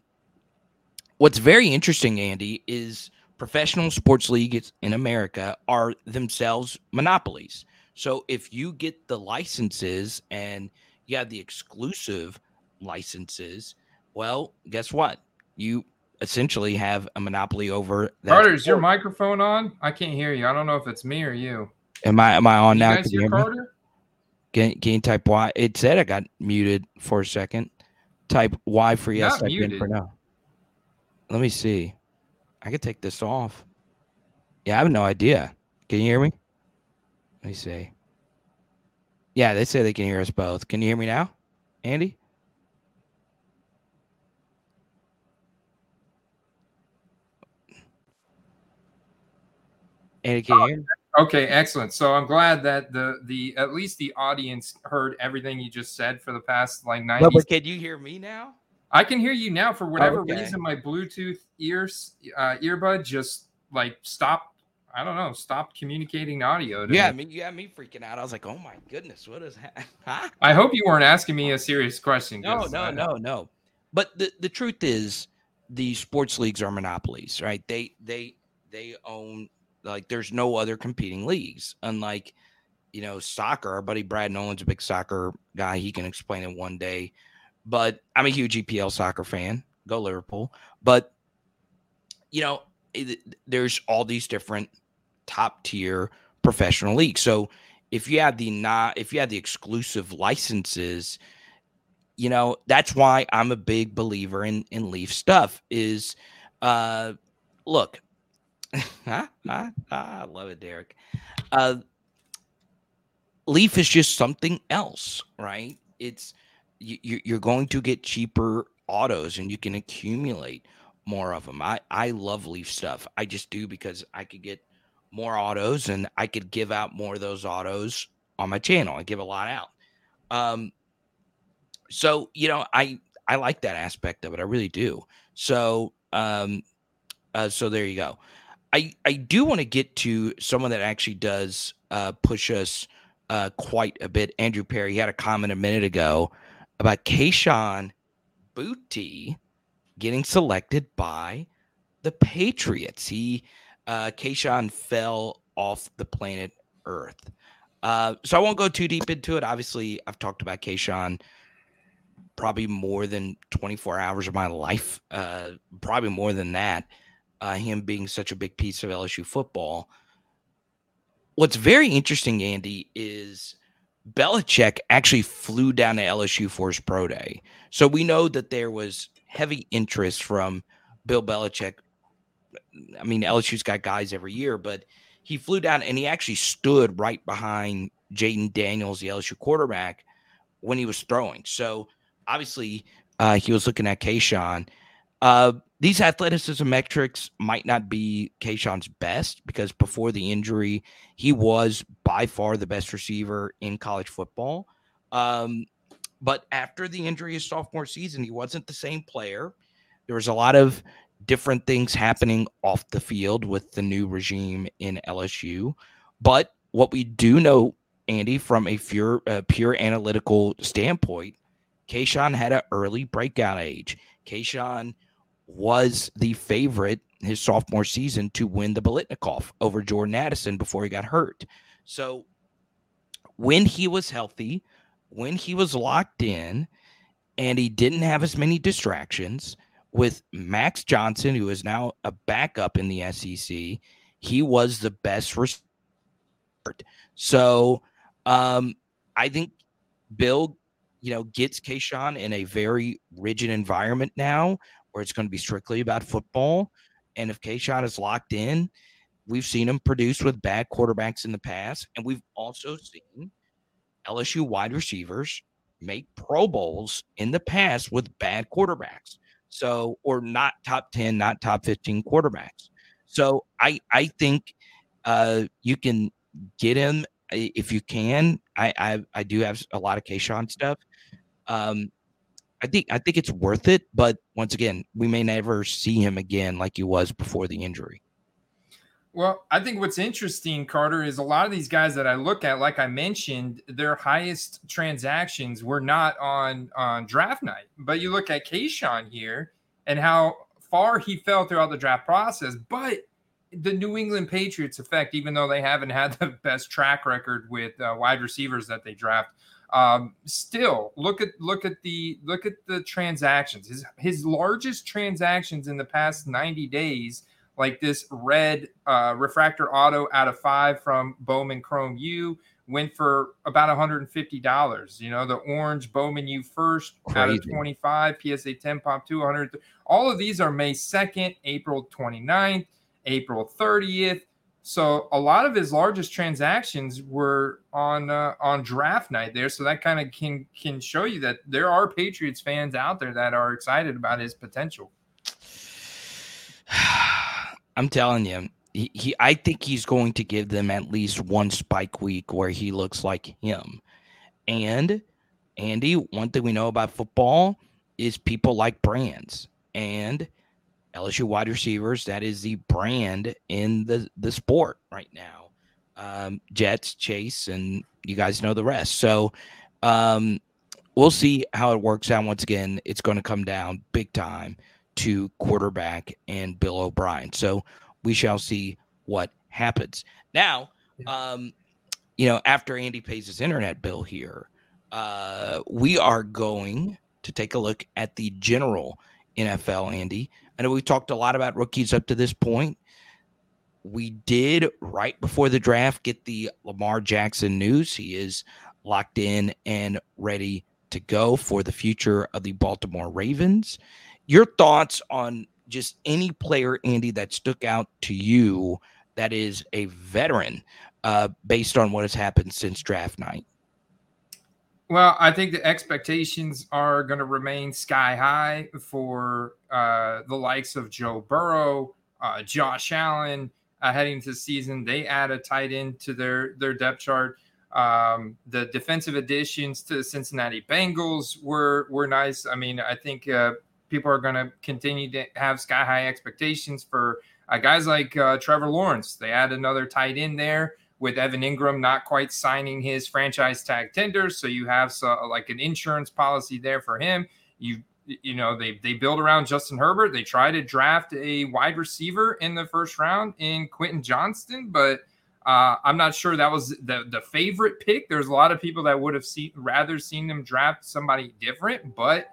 what's very interesting, Andy, is professional sports leagues in America are themselves monopolies. So if you get the licenses and you have the exclusive licenses, well, guess what? You essentially have a monopoly over
that. Carter, is your microphone on? I can't hear you. I don't know if it's me or you.
Am I am I on
you
now?
Can hear Carter?
Can, can you type Y? It said I got muted for a second. Type Y for yes. Type in for no. Let me see. I could take this off. Yeah, I have no idea. Can you hear me? Let me see. Yeah, they say they can hear us both. Can you hear me now, Andy? Andy, can you?
Okay, excellent. So I'm glad that the the at least the audience heard everything you just said for the past like 90
no, but can you hear me now?
I can hear you now for whatever okay. reason. My Bluetooth ears uh, earbud just like stopped. I don't know, stopped communicating audio.
yeah, me. I mean, you had me freaking out. I was like, "Oh my goodness, what is that?"
huh? I hope you weren't asking me a serious question.
No, no, uh, no, no. But the the truth is, the sports leagues are monopolies, right? They they they own like there's no other competing leagues, unlike you know soccer. Our buddy Brad Nolan's a big soccer guy. He can explain it one day but I'm a huge EPL soccer fan. Go Liverpool. But you know, it, there's all these different top tier professional leagues. So if you have the not if you have the exclusive licenses, you know, that's why I'm a big believer in in Leaf stuff is uh look. I love it, Derek. Uh Leaf is just something else, right? It's you, you're going to get cheaper autos and you can accumulate more of them. I, I love Leaf stuff. I just do because I could get more autos and I could give out more of those autos on my channel. I give a lot out. Um, so you know, I I like that aspect of it. I really do. So um, uh, so there you go. I I do want to get to someone that actually does uh, push us uh, quite a bit. Andrew Perry had a comment a minute ago about Kayshon Boutte getting selected by the Patriots. He uh Kayshon fell off the planet Earth. Uh, so I won't go too deep into it. Obviously, I've talked about Kayshon probably more than 24 hours of my life, uh, probably more than that. Uh, him being such a big piece of LSU football. What's very interesting, Andy, is Belichick actually flew down to LSU for his pro day. So we know that there was heavy interest from Bill Belichick. I mean, LSU's got guys every year, but he flew down and he actually stood right behind Jayden Daniels, the LSU quarterback, when he was throwing. So obviously, uh, he was looking at Kayshon. Uh, these athleticism metrics might not be Kayshon's best because before the injury, he was by far the best receiver in college football. Um, but after the injury his sophomore season, he wasn't the same player. There was a lot of different things happening off the field with the new regime in LSU. But what we do know, Andy, from a pure, uh, pure analytical standpoint, Kayshon had an early breakout age. Kayshon – was the favorite his sophomore season to win the Biletnikoff over Jordan Addison before he got hurt. So when he was healthy, when he was locked in, and he didn't have as many distractions with Max Johnson, who is now a backup in the SEC, he was the best. So um, I think Bill, you know, gets Kayshon in a very rigid environment now where it's going to be strictly about football. And if Kayshon is locked in, we've seen him produce with bad quarterbacks in the past. And we've also seen LSU wide receivers make Pro Bowls in the past with bad quarterbacks. So, or not top 10, not top 15 quarterbacks. So I I think uh, you can get him if you can. I I, I do have a lot of Kayshon stuff. Um, I think I think it's worth it, but once again, we may never see him again like he was before the injury.
Well, I think what's interesting, Carter, is a lot of these guys that I look at, like I mentioned, their highest transactions were not on on draft night. But you look at Kayshon here and how far he fell throughout the draft process. But the New England Patriots effect, even though they haven't had the best track record with uh, wide receivers that they draft, um, still look at look at the look at the transactions. His his largest transactions in the past 90 days like this red uh, refractor auto out of five from Bowman Chrome U went for about $150. You know, the orange Bowman U first Crazy. out of 25, PSA 10 pop 200. All of these are May 2nd, April 29th, April 30th. So a lot of his largest transactions were on uh, on draft night there. So that kind of can can show you that there are Patriots fans out there that are excited about his potential.
I'm telling you, he, he, I think he's going to give them at least one spike week where he looks like him. And Andy, one thing we know about football is people like brands and LSU wide receivers. That is the brand in the the sport right now. Um, Jets, Chase, and you guys know the rest. So um, we'll see how it works out. Once again, it's going to come down big time to quarterback and Bill O'Brien. So we shall see what happens. Now, um, you know, after Andy pays his internet bill here, uh, we are going to take a look at the general NFL, Andy. I know we talked a lot about rookies up to this point. We did right before the draft get the Lamar Jackson news. He is locked in and ready to go for the future of the Baltimore Ravens your thoughts on just any player, Andy, that stuck out to you that is a veteran uh, based on what has happened since draft night?
Well, I think the expectations are going to remain sky high for uh, the likes of Joe Burrow, uh, Josh Allen. Uh, heading into the season, they add a tight end to their their depth chart. Um, the defensive additions to the Cincinnati Bengals were were nice. I mean, I think uh, people are going to continue to have sky high expectations for uh, guys like uh, Trevor Lawrence. They add another tight end there with Evan Engram not quite signing his franchise tag tender, so you have so, like an insurance policy there for him. You you know they they build around Justin Herbert. They try to draft a wide receiver in the first round in Quentin Johnston, but uh, I'm not sure that was the the favorite pick. There's a lot of people that would have seen rather seen them draft somebody different, but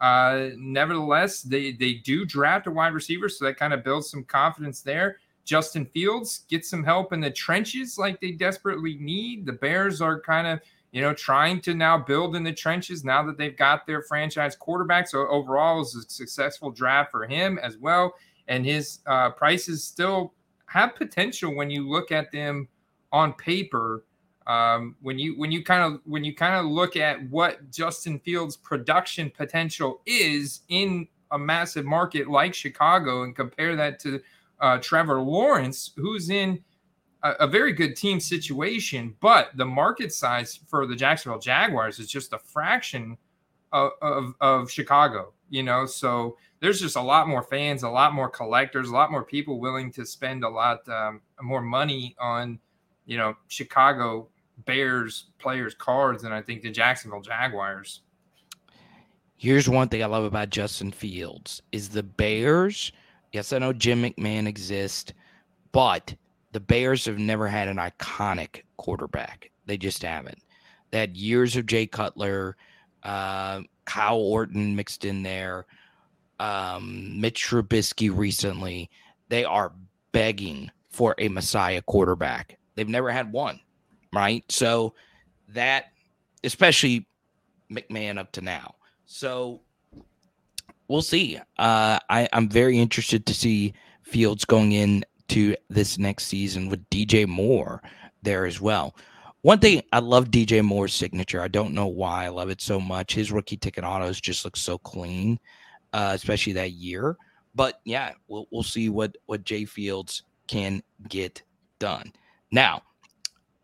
uh, nevertheless, they they do draft a wide receiver, so that kind of builds some confidence there. Justin Fields get some help in the trenches like they desperately need. The Bears are kind of you know trying to now build in the trenches now that they've got their franchise quarterback. So overall, it was a successful draft for him as well, and his uh, prices still have potential when you look at them on paper um, when you when you kind of when you kind of look at what Justin Fields' production potential is in a massive market like Chicago and compare that to uh, Trevor Lawrence, who's in a, a, very good team situation, but the market size for the Jacksonville Jaguars is just a fraction of, of, of Chicago. You know, so there's just a lot more fans, a lot more collectors, a lot more people willing to spend a lot um, more money on you know Chicago Bears players cards than I think the Jacksonville Jaguars.
Here's one thing I love about Justin Fields is the Bears. Yes, I know Jim McMahon exists, but the Bears have never had an iconic quarterback. They just haven't. They had years of Jay Cutler, uh, Kyle Orton mixed in there, um, Mitch Trubisky recently. They are begging for a Messiah quarterback. They've never had one right? So that, especially McMahon up to now. So we'll see. Uh, I, I'm very interested to see Fields going in to this next season with DJ Moore there as well. One thing I love DJ Moore's signature. I don't know why I love it so much. His rookie ticket autos just look so clean, uh, especially that year. but yeah, we'll we'll see what what Jay Fields can get done. Now,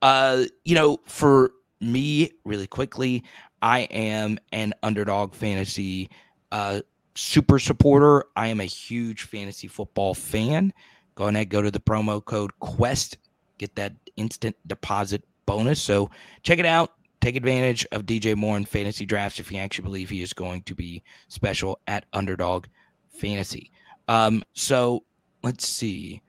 uh, you know, for me, really quickly, I am an underdog fantasy uh super supporter. I am a huge fantasy football fan. Go ahead, go to the promo code Quest, get that instant deposit bonus. So check it out. Take advantage of DJ Moore in fantasy drafts if you actually believe he is going to be special at Underdog Fantasy. Um, so let's see.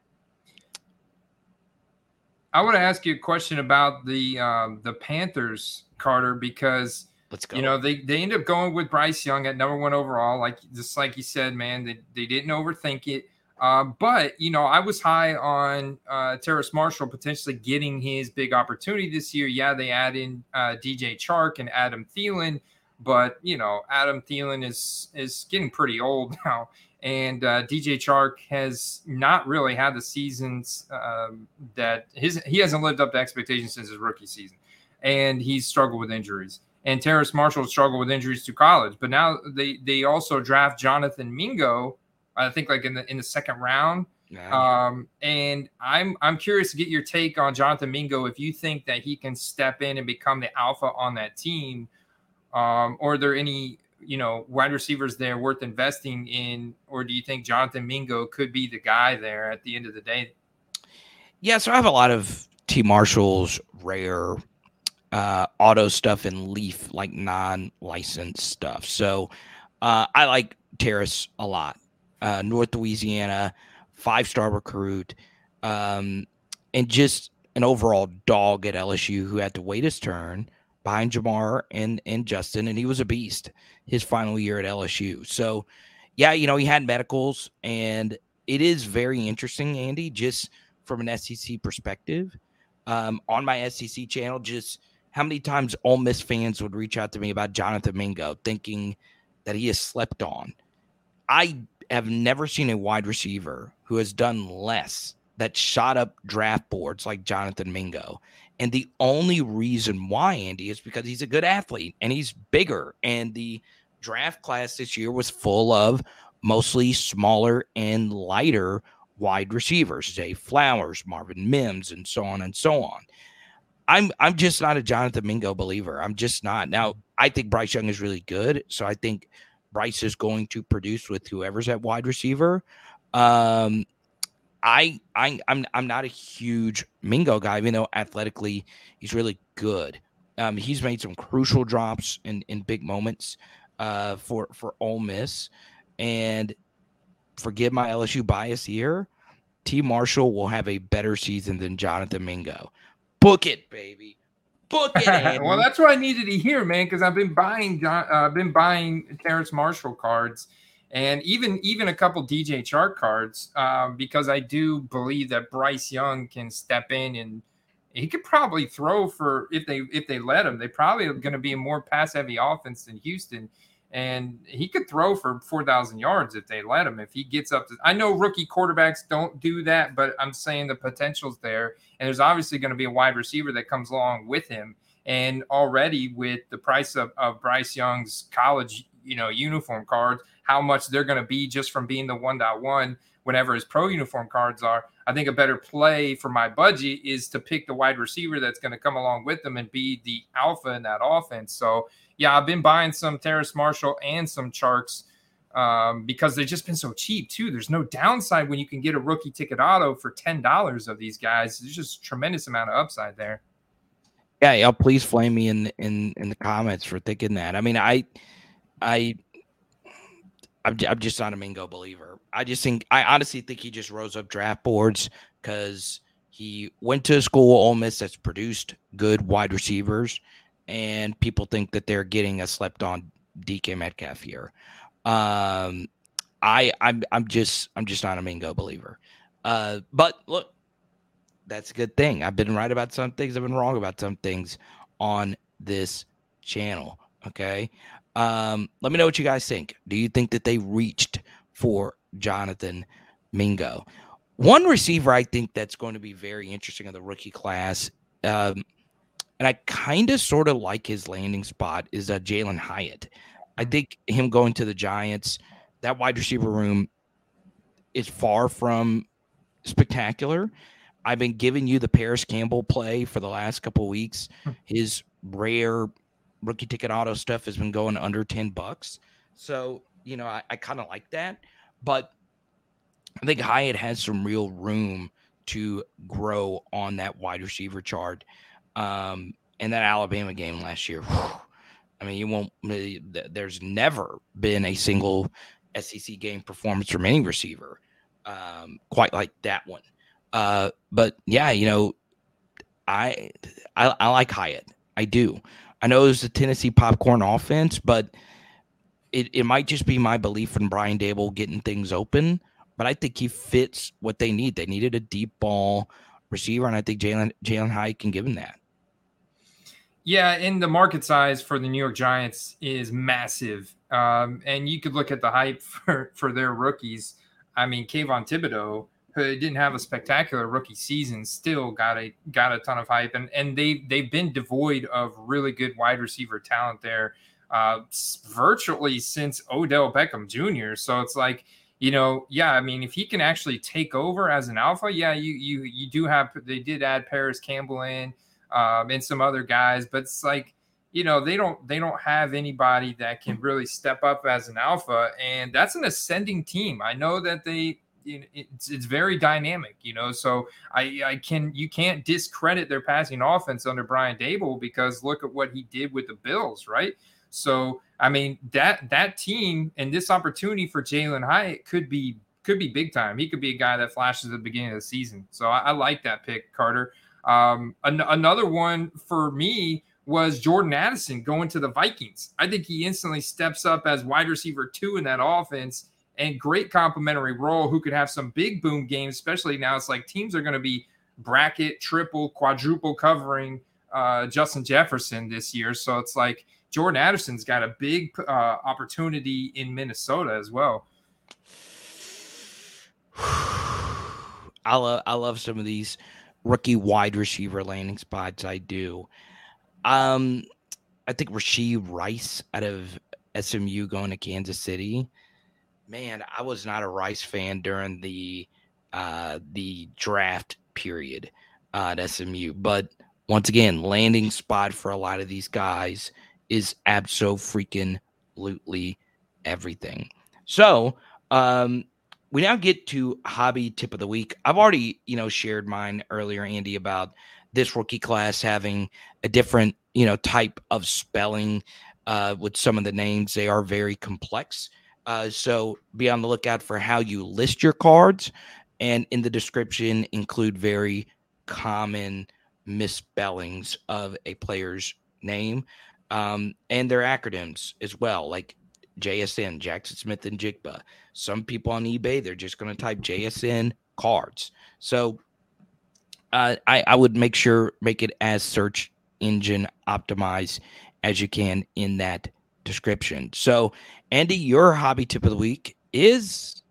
I want to ask you a question about the um, the Panthers, Carter, because
let's go.
You know they they end up going with Bryce Young at number one overall, like just like you said, man. They they didn't overthink it. Uh, but you know, I was high on uh, Terrace Marshall potentially getting his big opportunity this year. Yeah, they add in uh, DJ Chark and Adam Thielen, but you know, Adam Thielen is is getting pretty old now, and uh, DJ Chark has not really had the seasons um, that his he hasn't lived up to expectations since his rookie season, and he's struggled with injuries. And Terrace Marshall struggled with injuries to college, but now they they also draft Jonathan Mingo I think like in the in the second round. Yeah. Um, and I'm I'm curious to get your take on Jonathan Mingo if you think that he can step in and become the alpha on that team, um, or are there any you know wide receivers there worth investing in, or do you think Jonathan Mingo could be the guy there at the end of the day?
Yeah, so I have a lot of T Marshall's rare uh, auto stuff and Leaf like non-licensed stuff. So uh, I like Terrace a lot uh, North Louisiana, five star recruit, um, and just an overall dog at LSU who had to wait his turn behind Ja'Marr and and Justin, and he was a beast his final year at LSU. So, yeah, you know he had medicals, and it is very interesting, Andy, just from an SEC perspective. Um, on my SEC channel, just how many times Ole Miss fans would reach out to me about Jonathan Mingo, thinking that he has slept on. I have never seen a wide receiver who has done less that shot up draft boards like Jonathan Mingo. And the only reason why, Andy, is because he's a good athlete and he's bigger. And the draft class this year was full of mostly smaller and lighter wide receivers, Zay Flowers, Marvin Mims, and so on and so on. I'm I'm just not a Jonathan Mingo believer. I'm just not. Now, I think Bryce Young is really good. So I think Bryce is going to produce with whoever's at wide receiver. Um, I I I'm I'm not a huge Mingo guy, even though athletically he's really good. Um, he's made some crucial drops in in big moments uh, for for Ole Miss, and forgive my LSU bias here. T. Marshall will have a better season than Jonathan Mingo. Book it, baby. Book it.
well, that's what I needed to hear, man, because I've been buying, uh, I've been buying Terrence Marshall cards, and even even a couple DJ Chark cards, um, because I do believe that Bryce Young can step in and he could probably throw for if they if they let him. they're probably are going to be a more pass heavy offense than Houston and he could throw for 4,000 yards if they let him. If he gets up to, I know rookie quarterbacks don't do that, but I'm saying the potential's there. And there's obviously going to be a wide receiver that comes along with him. And already with the price of, of Bryce Young's college, you know, uniform cards, how much they're going to be just from being the 1.1 whenever his pro uniform cards are. I think a better play for my budget is to pick the wide receiver that's going to come along with them and be the alpha in that offense. So, yeah, I've been buying some Terrace Marshall and some Charks um, because they've just been so cheap too. There's no downside when you can get a rookie ticket auto for ten dollars of these guys. There's just tremendous amount of upside there.
Yeah, yeah. Please flame me in in in the comments for thinking that. I mean, I, I, I'm, I'm just not a Mingo believer. I just think I honestly think he just rose up draft boards because he went to a school Ole Miss that's produced good wide receivers and people think that they're getting a slept on DK Metcalf here. Um, I I'm I'm just I'm just not a Mingo believer. Uh, but look, that's a good thing. I've been right about some things. I've been wrong about some things on this channel. Okay. Um, let me know what you guys think. Do you think that they reached for Jonathan Mingo? One receiver I think that's going to be very interesting in the rookie class. Um, and I kind of sort of like his landing spot is uh, Jalin Hyatt. I mm-hmm. think him going to the Giants, that wide receiver room is far from spectacular. I've been giving you the Parris Campbell play for the last couple weeks. Hmm. His rare rookie ticket auto stuff has been going under 10 bucks. So, you know, I, I kind of like that. But I think Hyatt has some real room to grow on that wide receiver chart. Um, and that Alabama game last year, whew, I mean, you won't, there's never been a single SEC game performance from any receiver um, quite like that one. Uh, but yeah, you know, I, I, I like Hyatt. I do. I know it was a Tennessee popcorn offense, but it, it might just be my belief in Brian Daboll getting things open. But I think he fits what they need. They needed a deep ball receiver, and I think Jalin Jalin Hyatt can give him that.
Yeah, and the market size for the New York Giants is massive. Um, and you could look at the hype for, for their rookies. I mean, Kayvon Thibodeaux, who didn't have a spectacular rookie season, still got a got a ton of hype, and and they they've been devoid of really good wide receiver talent there, uh, virtually since Odell Beckham Jr. So it's like you know, yeah, I mean, if he can actually take over as an alpha, yeah, you you you do have they did add Parris Campbell in um, and some other guys, but it's like you know they don't they don't have anybody that can really step up as an alpha, and that's an ascending team. I know that they it's it's very dynamic, you know. So I I can you can't discredit their passing offense under Brian Daboll because look at what he did with the Bills, right? So I mean that that team and this opportunity for Jalin Hyatt could be could be big time. He could be a guy that flashes at the beginning of the season. So I, I like that pick, Carter. Um, an- another one for me was Jordan Addison going to the Vikings. I think he instantly steps up as wide receiver two in that offense and great complementary role who could have some big boom games, especially now it's like teams are going to be bracket, triple, quadruple covering uh, Justin Jefferson this year. So it's like Jordan Addison's got a big uh, opportunity in Minnesota as well.
I love I love some of these rookie wide receiver landing spots. I do. Um, I think Rashee Rice out of SMU going to Kansas City. Man, I was not a Rice fan during the uh, the draft period uh, at SMU, but once again, landing spot for a lot of these guys is abso freaking lutely everything. So, um, we now get to hobby tip of the week. I've already, you know, shared mine earlier, Andy, about this rookie class having a different, you know, type of spelling uh, with some of the names. They are very complex. Uh, so be on the lookout for how you list your cards, and in the description include very common misspellings of a player's name um, and their acronyms as well, like JSN, Jaxon Smith-Njigba. Some people on eBay, they're just going to type JSN cards. So uh, I, I would make sure, make it as search engine optimized as you can in that description. So, Andy, your hobby tip of the week is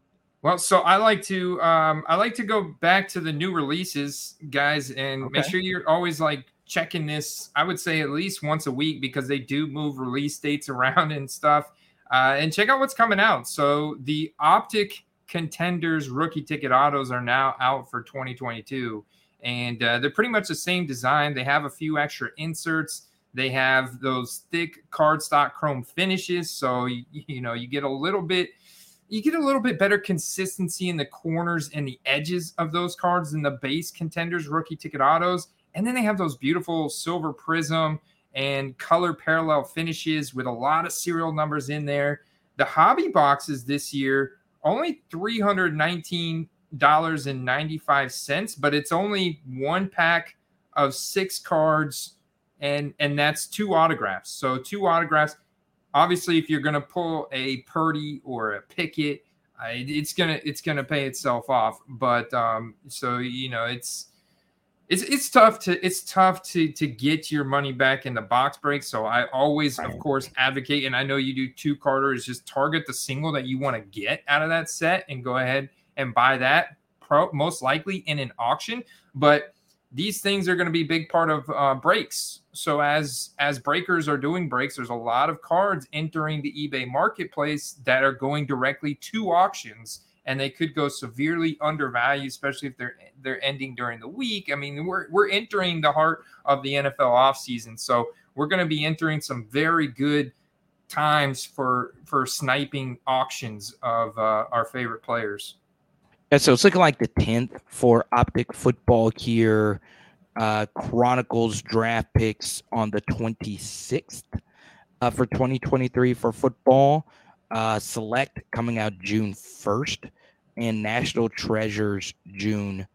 well, so I like to um, I like to go back to the new releases, guys, and okay. make sure you're always like checking this. I would say at least once a week because they do move release dates around and stuff uh, and check out what's coming out. So the Optic Contenders rookie ticket autos are now out for 2022, and uh, they're pretty much the same design. They have a few extra inserts. They have those thick cardstock chrome finishes, so you, you know you get a little bit you get a little bit better consistency in the corners and the edges of those cards than the base contenders rookie ticket autos. And then they have those beautiful silver Prizm and color parallel finishes with a lot of serial numbers in there. The hobby boxes this year only $319.95, but it's only one pack of six cards and and that's two autographs. So two autographs. Obviously, if you're going to pull a Purdy or a Pickett, it's gonna it's gonna pay itself off. But um, so you know, it's it's it's tough to it's tough to to get your money back in the box break. So I always, of course, advocate, and I know you do too, Carter. Is just target the single that you want to get out of that set and go ahead and buy that. Pro, most likely in an auction, but these things are going to be a big part of uh, breaks. So as as breakers are doing breaks, there's a lot of cards entering the eBay marketplace that are going directly to auctions and they could go severely undervalued, especially if they're they're ending during the week. I mean, we're we're entering the heart of the NFL offseason, so we're going to be entering some very good times for for sniping auctions of uh, our favorite players.
Yeah, so it's looking like the tenth for Optic Football here. Uh, Chronicles draft picks on the twenty sixth uh, for twenty twenty three for football. Uh, select coming out June first, and National Treasures June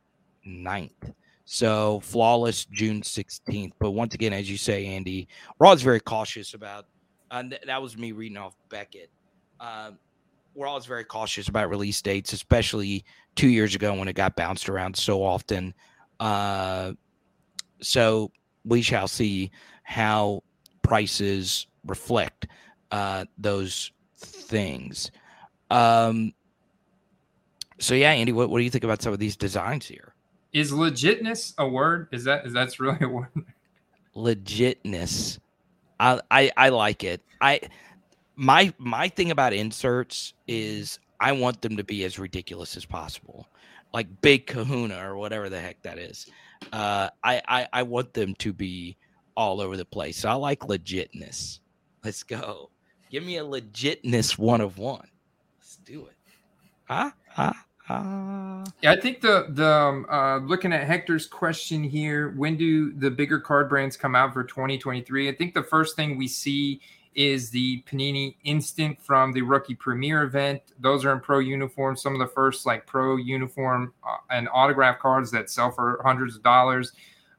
9th. So flawless June 16th. But once again, as you say, Andy, we're very cautious about. Uh, that was me reading off Beckett. Uh, we're always very cautious about release dates, especially two years ago when it got bounced around so often. Uh, so we shall see how prices reflect uh, those things. Um, so yeah, Andy, what, what do you think about some of these designs here?
Is legitness a word? Is that is that's really a word?
Legitness. I, I I like it. I my my thing about inserts is I want them to be as ridiculous as possible. Like big kahuna or whatever the heck that is. Uh I, I, I want them to be all over the place. So I like legitness. Let's go. Give me a legitness one of one. Let's do it. Huh? Huh?
Uh, yeah, I think the the um, uh, looking at Hector's question here, when do the bigger card brands come out for 2023? I think the first thing we see is the Panini Instant from the Rookie Premier event. Those are in pro uniform. Some of the first like pro uniform uh, and autograph cards that sell for hundreds of dollars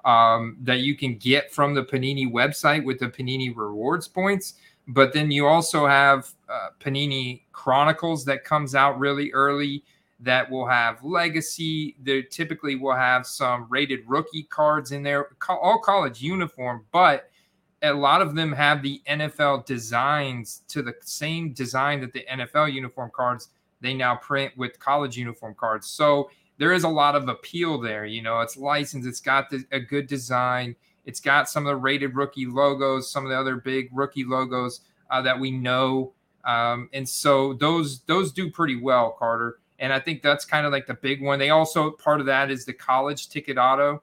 um, that you can get from the Panini website with the Panini rewards points. But then you also have uh, Panini Chronicles that comes out really early that will have legacy. They typically will have some rated rookie cards in there, all college uniform, but a lot of them have the NFL designs to the same design that the NFL uniform cards they now print with college uniform cards. So there is a lot of appeal there. You know, it's licensed, it's got the, a good design, it's got some of the rated rookie logos, some of the other big rookie logos uh, that we know. Um, and so those those do pretty well, Carter and I think that's kind of like the big one. They also part of that is the college ticket auto.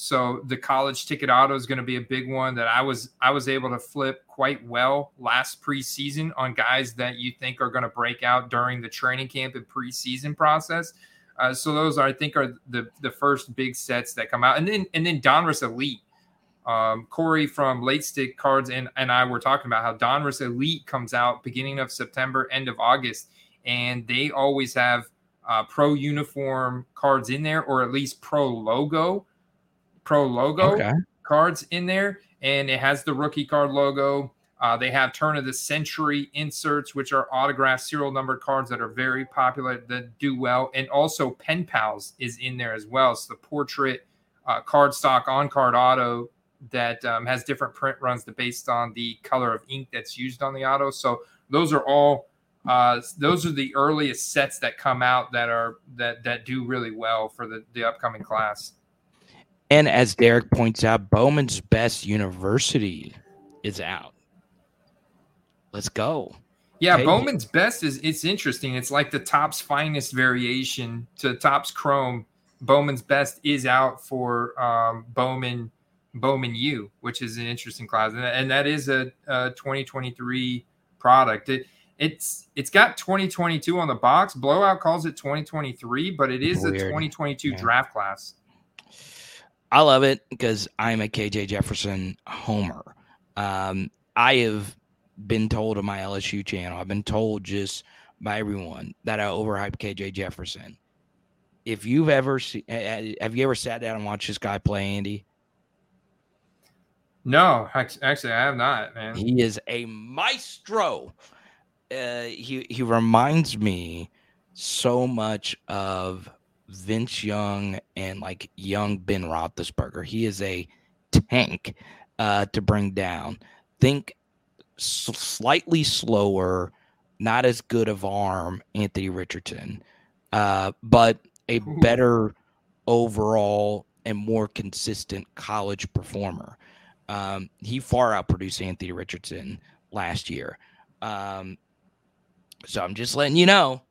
So the college ticket auto is going to be a big one that I was I was able to flip quite well last preseason on guys that you think are going to break out during the training camp and preseason process. Uh, so those are, I think are the the first big sets that come out, and then and then Donruss Elite. Um, Corey from Late Stick Cards and, and I were talking about how Donruss Elite comes out beginning of September, end of August, and they always have uh, pro uniform cards in there, or at least pro logo, pro logo okay. cards in there, and it has the rookie card logo. Uh, they have turn of the century inserts, which are autographed serial numbered cards that are very popular that do well, and also pen pals is in there as well. So the portrait uh, card stock on card auto that um, has different print runs based on the color of ink that's used on the auto. So those are all uh, those are the earliest sets that come out that are that that do really well for the the upcoming class.
And as Derek points out, Bowman's Best University is out. Let's go.
Yeah. Bowman's Best is it's interesting. It's like the Topps finest variation to Topps Chrome. Bowman's Best is out for um, Bowman Bowman U, which is an interesting class, and, and that is a, a 2023 product. It, it's it's got 2022 on the box. Blowout calls it 2023, but it is Weird. a 2022 yeah. draft class.
I love it because I'm a KJ Jefferson homer. Um, I have been told on my LSU channel, I've been told just by everyone that I overhype KJ Jefferson. If you've ever seen, have you ever sat down and watched this guy play, Andy?
No, actually, I have not, man.
He is a maestro uh, he he reminds me so much of Vince Young and like young Ben Roethlisberger. He is a tank uh, to bring down. Think slightly slower, not as good of arm, Anthony Richardson, uh, but a better overall and more consistent college performer. Um, he far outproduced Anthony Richardson last year. Um, so I'm just letting you know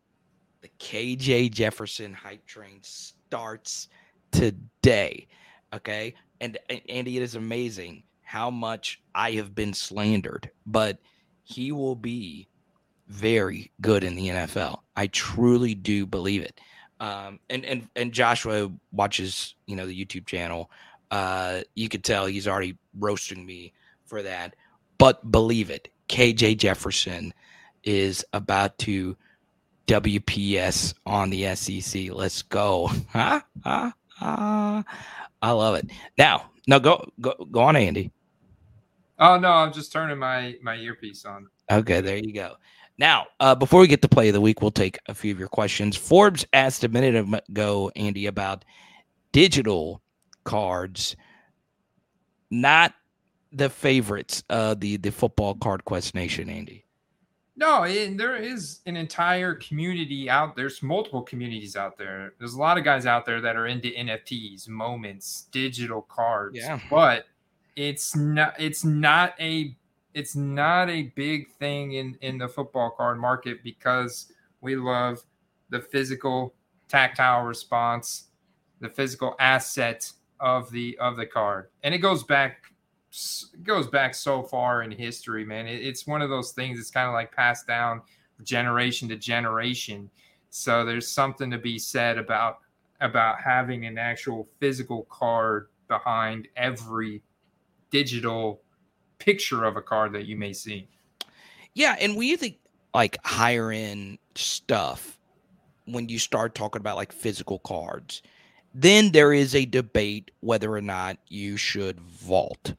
KJ Jefferson hype train starts today. Okay. And, and Andy, it is amazing how much I have been slandered, but he will be very good in the NFL. I truly do believe it. Um, and and and Joshua watches, you know, the YouTube channel. Uh, you could tell he's already roasting me for that. But believe it, KJ Jefferson is about to WPS on the SEC. Let's go. Huh? Huh? Huh? I love it. Now, no, go go go on, Andy.
Oh no, I'm just turning my my earpiece on.
Okay, there you go. Now, uh, before we get to play of the week, we'll take a few of your questions. Forbes asked a minute ago, Andy, about digital cards, not the favorites, uh, the the football card quest nation, Andy.
No, and there is an entire community out there's multiple communities out there. There's a lot of guys out there that are into NFTs, moments, digital cards.
Yeah.
But it's not it's not a it's not a big thing in in the football card market because we love the physical tactile response, the physical asset of the of the card. And it goes back goes back so far in history, man. It, it's one of those things. It's kind of like passed down generation to generation. So there's something to be said about about having an actual physical card behind every digital picture of a card that you may see.
Yeah, and you think like higher end stuff, when you start talking about like physical cards, then there is a debate whether or not you should vault.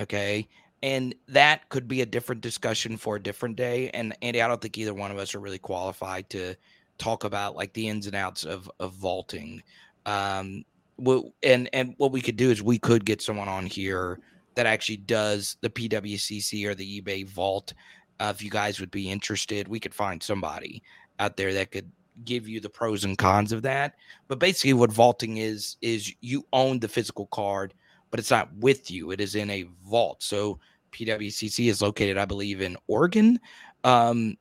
Okay. And that could be a different discussion for a different day. And Andy, I don't think either one of us are really qualified to talk about like the ins and outs of of vaulting. Um, and and what we could do is we could get someone on here that actually does the PWCC or the eBay vault. Uh, if you guys would be interested, we could find somebody out there that could give you the pros and cons of that. But basically, what vaulting is is you own the physical card but it's not with you. It is in a vault. So PWCC is located, I believe, in Oregon. Um,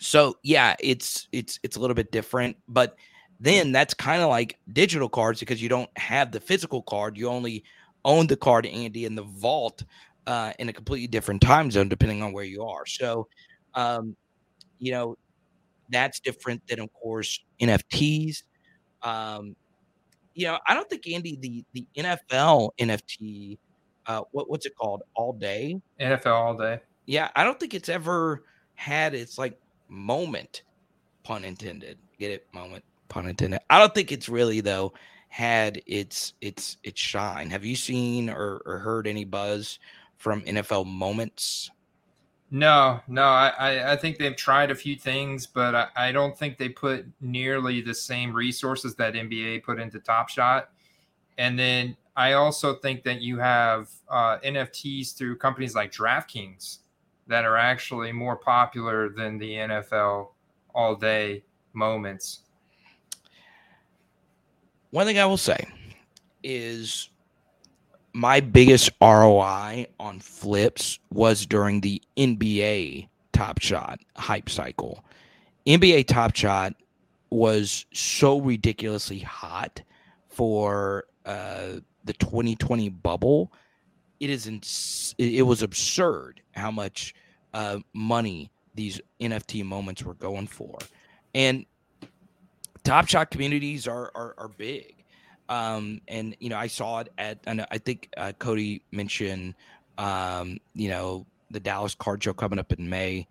so yeah, it's it's it's a little bit different, but then that's kind of like digital cards because you don't have the physical card. You only own the card, Andy, in the vault uh, in a completely different time zone, depending on where you are. So, um, you know, that's different than, of course, NFTs. Um, you know, I don't think Andy the the NFL NFT, uh, what what's it called, all day
NFL all day.
Yeah, I don't think it's ever had its like moment, pun intended. Get it, moment, pun intended. I don't think it's really though had its its its shine. Have you seen or, or heard any buzz from NFL moments?
No, no, I, I think they've tried a few things, but I, I don't think they put nearly the same resources that NBA put into Top Shot. And then I also think that you have uh, NFTs through companies like DraftKings that are actually more popular than the NFL all day moments.
One thing I will say is my biggest ROI on flips was during the NBA Top Shot hype cycle. NBA Top Shot was so ridiculously hot for uh, the 2020 bubble. It is ins- it was absurd how much uh, money these NFT moments were going for, and Top Shot communities are are, are big. Um, and you know, I saw it at, and I think uh, Cody mentioned, um, you know, the Dallas Card Show coming up in May.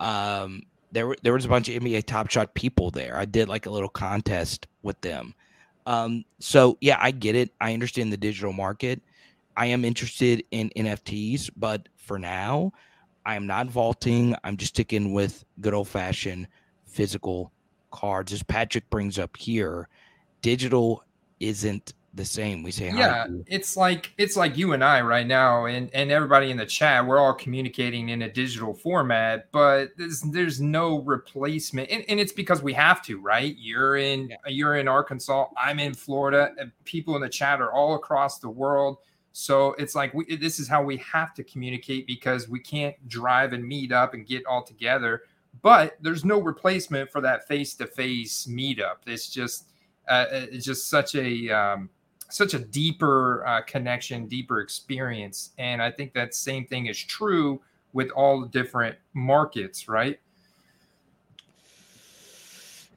Um, there, there was a bunch of NBA Top Shot people there. I did like a little contest with them. Um, so yeah, I get it. I understand the digital market. I am interested in NFTs, but for now, I am not vaulting. I'm just sticking with good old fashioned physical cards. As Patrick brings up here, digital isn't the same. We say
yeah, it's like it's like you and I right now, and and everybody in the chat. We're all communicating in a digital format, but there's there's no replacement, and, and it's because we have to, right? You're in yeah. you're in Arkansas, I'm in Florida, and people in the chat are all across the world. So it's like we, this is how we have to communicate because we can't drive and meet up and get all together. but there's no replacement for that face-to-face meetup. It's just uh, it's just such a um, such a deeper uh, connection, deeper experience, and I think that same thing is true with all the different markets, right?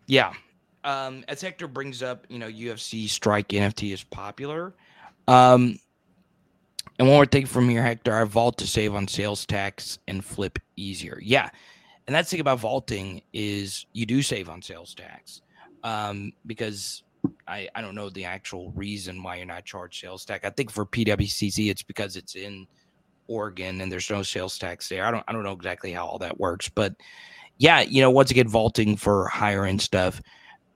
Yeah. Um, as Hector brings up, you know, UFC Strike NFT is popular. Um, and one more thing from here, Hector, I vault to save on sales tax and flip easier. Yeah. And that's the thing about vaulting is you do save on sales tax um, because I, I don't know the actual reason why you're not charged sales tax. I think for PWCC, it's because it's in Oregon and there's no sales tax there. I don't I don't know exactly how all that works, but yeah, you know, once again, vaulting for higher end stuff.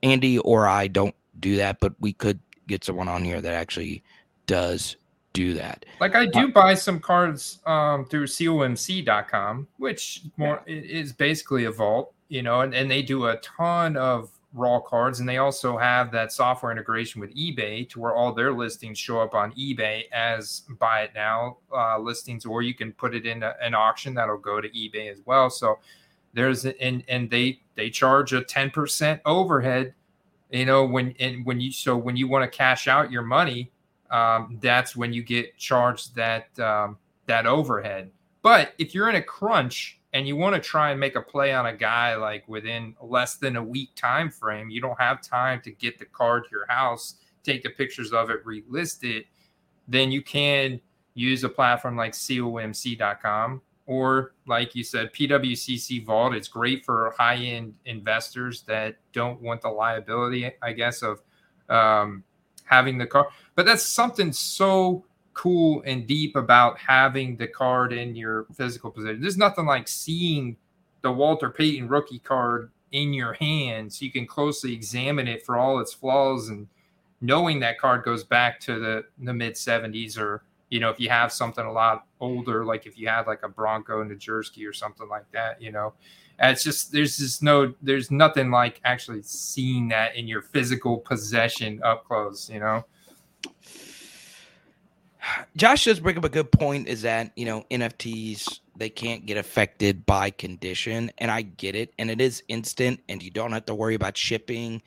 Andy or I don't do that, but we could get someone on here that actually does do that.
Like I do uh, buy some cards um, through comc.com, which more yeah. is basically a vault, you know, and, and they do a ton of raw cards and they also have that software integration with ebay to where all their listings show up on ebay as buy it now uh, listings or you can put it in a, an auction that'll go to ebay as well. So there's and and they they charge a 10% overhead you know when and when you so when you want to cash out your money um, that's when you get charged that um, that overhead. But if you're in a crunch and you want to try and make a play on a guy like within less than a week time frame you don't have time to get the card to your house take the pictures of it relist it then you can use a platform like comc.com or like you said, PWCC Vault. It's great for high end investors that don't want the liability, I guess, of um, having the car But that's something so cool and deep about having the card in your physical possession. There's nothing like seeing the Walter Payton rookie card in your hand so you can closely examine it for all its flaws and knowing that card goes back to the, the mid 70s or you know, if you have something a lot older, like if you had like a Bronco Nagurski or something like that, you know, it's just there's just no there's nothing like actually seeing that in your physical possession up close, you know.
Josh does bring up a good point is that, you know, NFTs they can't get affected by condition and I get it and it is instant and you don't have to worry about shipping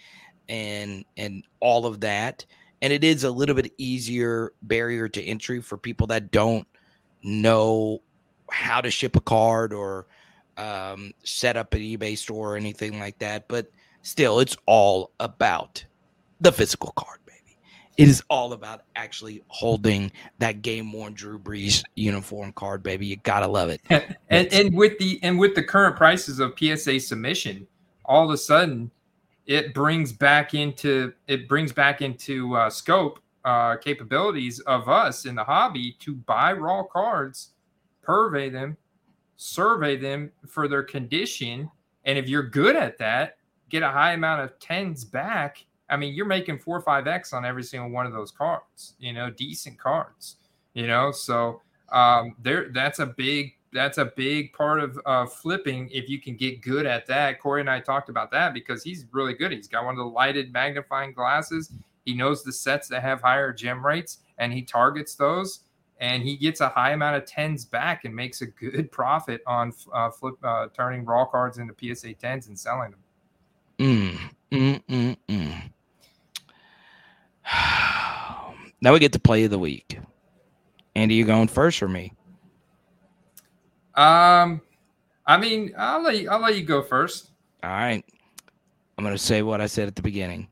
and and all of that and it is a little bit easier barrier to entry for people that don't know how to ship a card or um, set up an eBay store or anything like that. But still, it's all about the physical card. It is all about actually holding that game worn Drew Brees uniform card, baby. You gotta love it.
and, and with the and with the current prices of PSA submission, all of a sudden it brings back into it brings back into uh, scope uh, capabilities of us in the hobby to buy raw cards, purvey them, survey them for their condition, and if you're good at that, get a high amount of tens back. I mean, you're making four or five x on every single one of those cards. You know, decent cards. You know, so um, there that's a big that's a big part of uh, flipping if you can get good at that. Corey and I talked about that because he's really good. He's got one of the lighted magnifying glasses. He knows the sets that have higher gem rates and he targets those and he gets a high amount of tens back and makes a good profit on uh, flip uh, turning raw cards into PSA tens and selling them.
Mm, mm, mm, mm. now we get to play of the week. Andy, you going first or me?
Um, I mean, I'll let you, I'll let you go first.
All right. I'm going to say what I said at the beginning.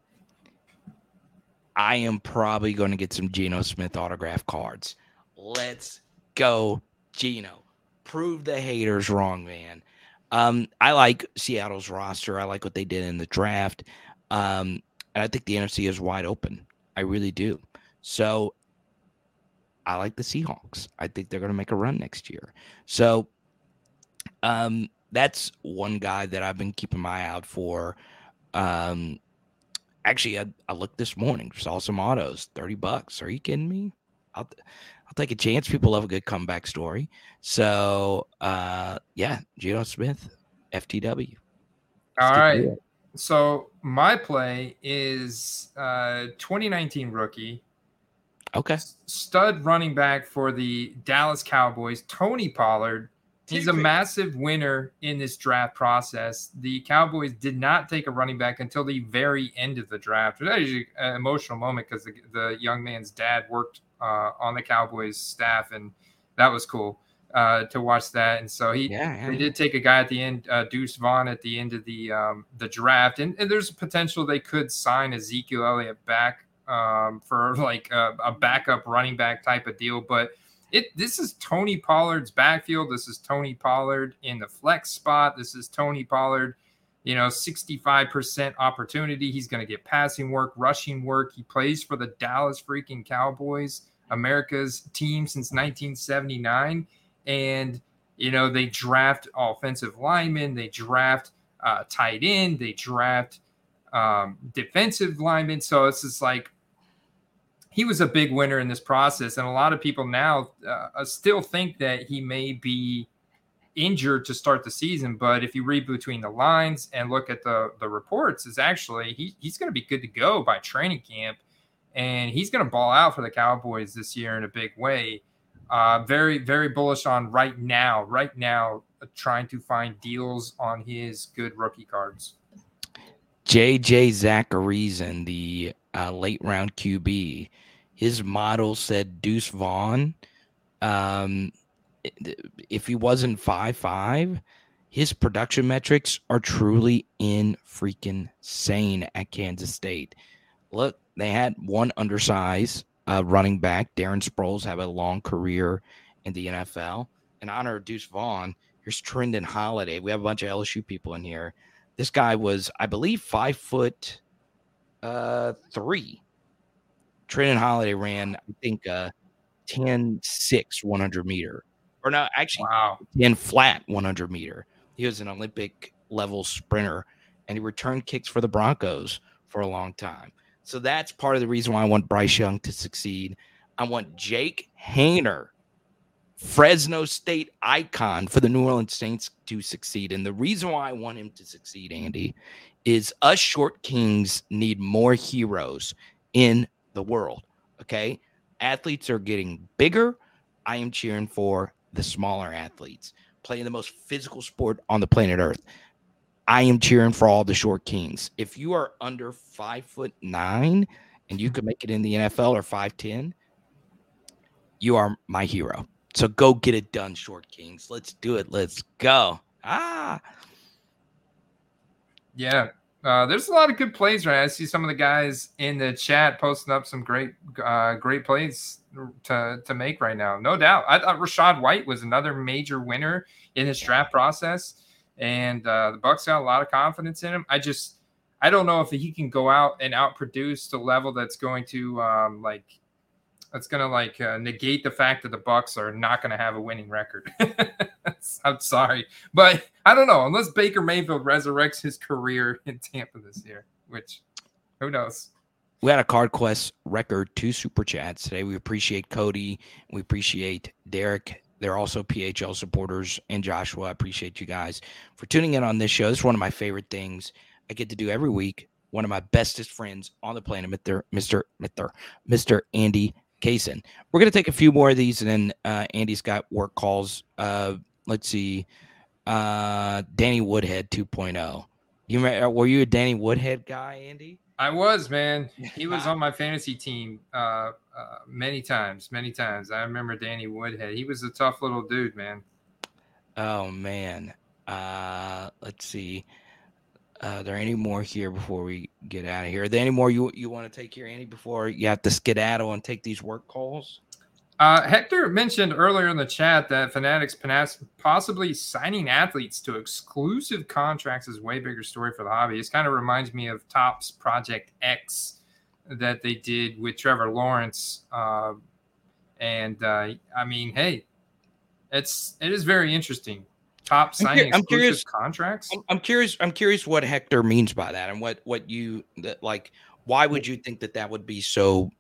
I am probably going to get some Geno Smith autograph cards. Let's go, Geno. Prove the haters wrong, man. Um, I like Seattle's roster. I like what they did in the draft. Um, and I think the NFC is wide open. I really do. So I like the Seahawks. I think they're going to make a run next year. So um, that's one guy that I've been keeping my eye out for. Um, actually, I, I looked this morning, saw some autos, thirty bucks. Are you kidding me? I'll I'll take a chance. People love a good comeback story. So, uh, yeah, Geno Smith, FTW.
All right. So my play is uh, 2019 rookie.
Okay.
Stud running back for the Dallas Cowboys, Tony Pollard He's a massive winner in this draft process. The Cowboys did not take a running back until the very end of the draft. It was actually an emotional moment because the, the, young man's dad worked uh, on the Cowboys staff, and that was cool uh, to watch that. And so he yeah, yeah. they did take a guy at the end, uh, Deuce Vaughn, at the end of the um, the draft, and, and there's a potential they could sign Ezekiel Elliott back um, for like a, a backup running back type of deal, but it this is Tony Pollard's backfield. This is Tony Pollard in the flex spot. This is Tony Pollard, you know, 65% opportunity. He's going to get passing work, rushing work. He plays for the Dallas freaking Cowboys, America's team since 1979. And, you know, they draft offensive linemen, they draft uh, tight end, they draft um, defensive linemen. So it's just like he was a big winner in this process, and a lot of people now uh, still think that he may be injured to start the season. But if you read between the lines and look at the the reports, is actually he, he's going to be good to go by training camp, and he's going to ball out for the Cowboys this year in a big way. Uh, very very bullish on right now, right now, uh, trying to find deals on his good rookie cards.
JJ Zachariason, the uh, late round QB, his model said Deuce Vaughn. Um, if he wasn't five five, his production metrics are truly in freaking sane at Kansas State. Look, they had one undersized uh, running back. Darren Sproles have a long career in the NFL. In honor of Deuce Vaughn, here's Trindon Holliday. We have a bunch of LSU people in here. This guy was, I believe, five foot uh, three Trindon Holliday ran, I think, uh, 10 6 100 meter. Or no, actually, wow. 10 flat 100 meter. He was an Olympic level sprinter and he returned kicks for the Broncos for a long time. So that's part of the reason why I want Bryce Young to succeed. I want Jake Haener, Fresno State icon for the New Orleans Saints to succeed. And the reason why I want him to succeed, Andy, is us short kings need more heroes in the world. Okay. Athletes are getting bigger. I am cheering for the smaller athletes playing the most physical sport on the planet Earth. I am cheering for all the short kings. If you are under five foot nine and you can make it in the NFL or 5'10, you are my hero. So go get it done, short kings. Let's do it. Let's go. Ah.
Yeah. Uh, there's a lot of good plays right. I see some of the guys in the chat posting up some great, uh, great plays to to make right now. No doubt. I thought Rachaad White was another major winner in this draft process, and uh, the Bucs got a lot of confidence in him. I just, I don't know if he can go out and outproduce the level that's going to um, like that's going to like uh, negate the fact that the Bucs are not going to have a winning record. I'm sorry, but I don't know unless Baker Mayfield resurrects his career in Tampa this year, which who knows.
We had a Card Quest record two super chats today. We appreciate Cody. We appreciate Derek. They're also PHL supporters and Joshua. I appreciate you guys for tuning in on this show. This is one of my favorite things I get to do every week. One of my bestest friends on the planet, Mr. Mr. Mr. Mr. Andy Kaysen. We're going to take a few more of these, and then uh, Andy's got work calls. Uh, let's see. Uh, Danny Woodhead 2.0. You were you a Danny Woodhead guy, Andy?
I was, man. He was on my fantasy team uh, uh, many times, many times. I remember Danny Woodhead. He was a tough little dude, man.
Oh man. Uh, let's see. Uh, are there any more here before we get out of here? Are there any more you you want to take here, Andy, before you have to skedaddle and take these work calls?
Uh, Hector mentioned earlier in the chat that Fanatics possibly signing athletes to exclusive contracts is way bigger story for the hobby. This kind of reminds me of Topps Project X that they did with Trevor Lawrence. Uh, and uh, I mean, hey, it's it is very interesting. Top signing I'm, I'm curious contracts.
I'm, I'm curious. I'm curious what Hector means by that, and what what you that like. Why would you think that that would be so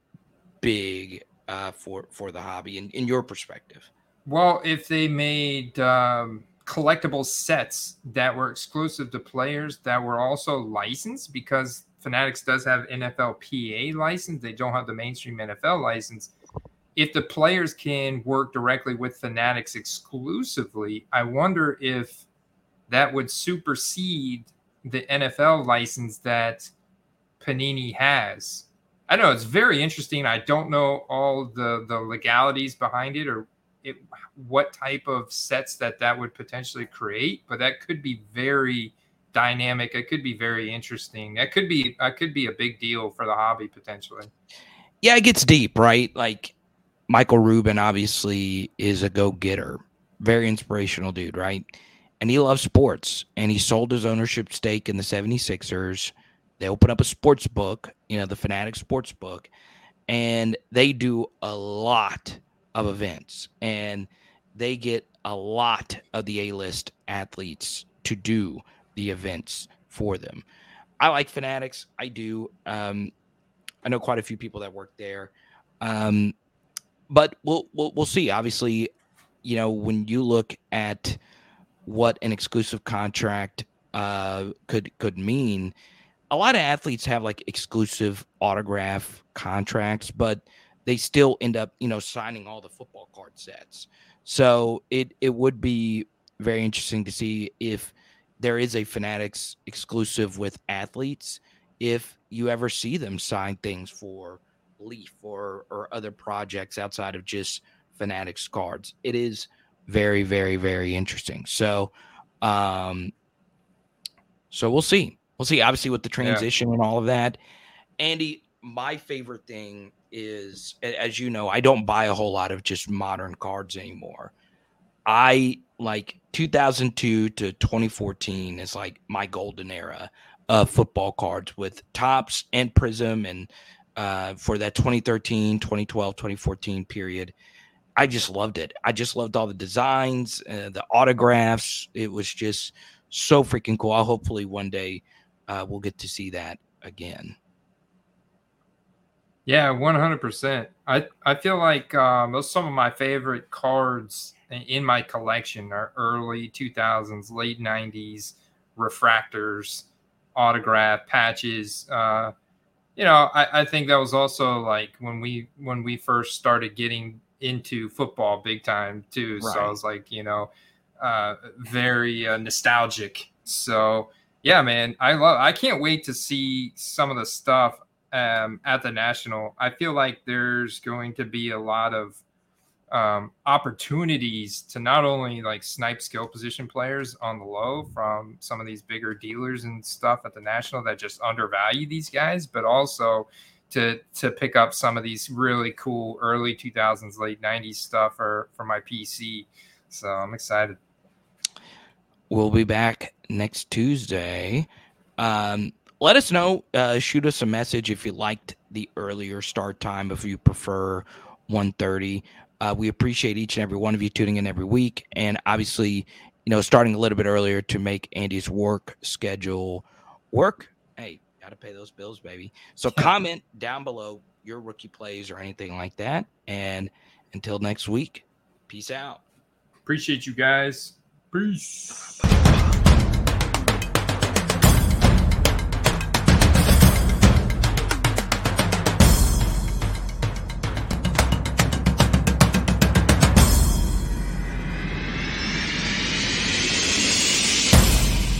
big uh, for for the hobby in, in your perspective?
Well, if they made um, collectible sets that were exclusive to players that were also licensed, because Fanatics does have NFLPA license, they don't have the mainstream NFL license. if the players can work directly with Fanatics exclusively, I wonder if that would supersede the NFL license that Panini has. I know it's very interesting. I don't know all the the legalities behind it or it, what type of sets that that would potentially create, but that could be very dynamic. It could be very interesting. That could be that could be a big deal for the hobby potentially.
Yeah, it gets deep, right? Like Michael Rubin obviously is a go-getter, very inspirational dude, right? And he loves sports and he sold his ownership stake in the 76ers. They open up a sports book, you know, the Fanatic Sports Book, and they do a lot of events and they get a lot of the A-list athletes to do the events for them. I like Fanatics. I do. Um, I know quite a few people that work there. Um, but we'll, we'll we'll see. Obviously, you know, when you look at what an exclusive contract uh, could could mean, a lot of athletes have like exclusive autograph contracts, but they still end up, you know, signing all the football card sets. So it it would be very interesting to see if there is a Fanatics exclusive with athletes if you ever see them sign things for Leaf or or other projects outside of just Fanatics cards. It is very very very interesting. So um so we'll see. We'll see obviously with the transition yeah. and all of that. Andy, my favorite thing is as you know, I don't buy a whole lot of just modern cards anymore. I like 2002 to 2014 is like my golden era of football cards with Topps and Prizm and uh, for that 2013 2012 2014 period i just loved it i just loved all the designs uh, the autographs it was just so freaking cool i'll hopefully one day uh, we'll get to see that again
yeah 100% i i feel like um, those some of my favorite cards in my collection are early 2000s, late 90s refractors, autograph patches. Uh, you know, I, I think that was also like when we when we first started getting into football big time too. Right. So I was like, you know, uh, very uh, nostalgic. So yeah, man, I love. I can't wait to see some of the stuff um, at the national. I feel like there's going to be a lot of um, opportunities to not only like snipe skill position players on the low from some of these bigger dealers and stuff at the national that just undervalue these guys, but also to to pick up some of these really cool early 2000s, late 90s stuff for for my PC. So I'm excited.
We'll be back next Tuesday. Um, let us know. Uh, shoot us a message if you liked the earlier start time, if you prefer 1:30. Uh, we appreciate each and every one of you tuning in every week, and obviously, you know, starting a little bit earlier to make Andy's work schedule work. Hey, got to pay those bills, baby. So comment down below your rookie plays or anything like that. And until next week, peace out.
Appreciate you guys. Peace.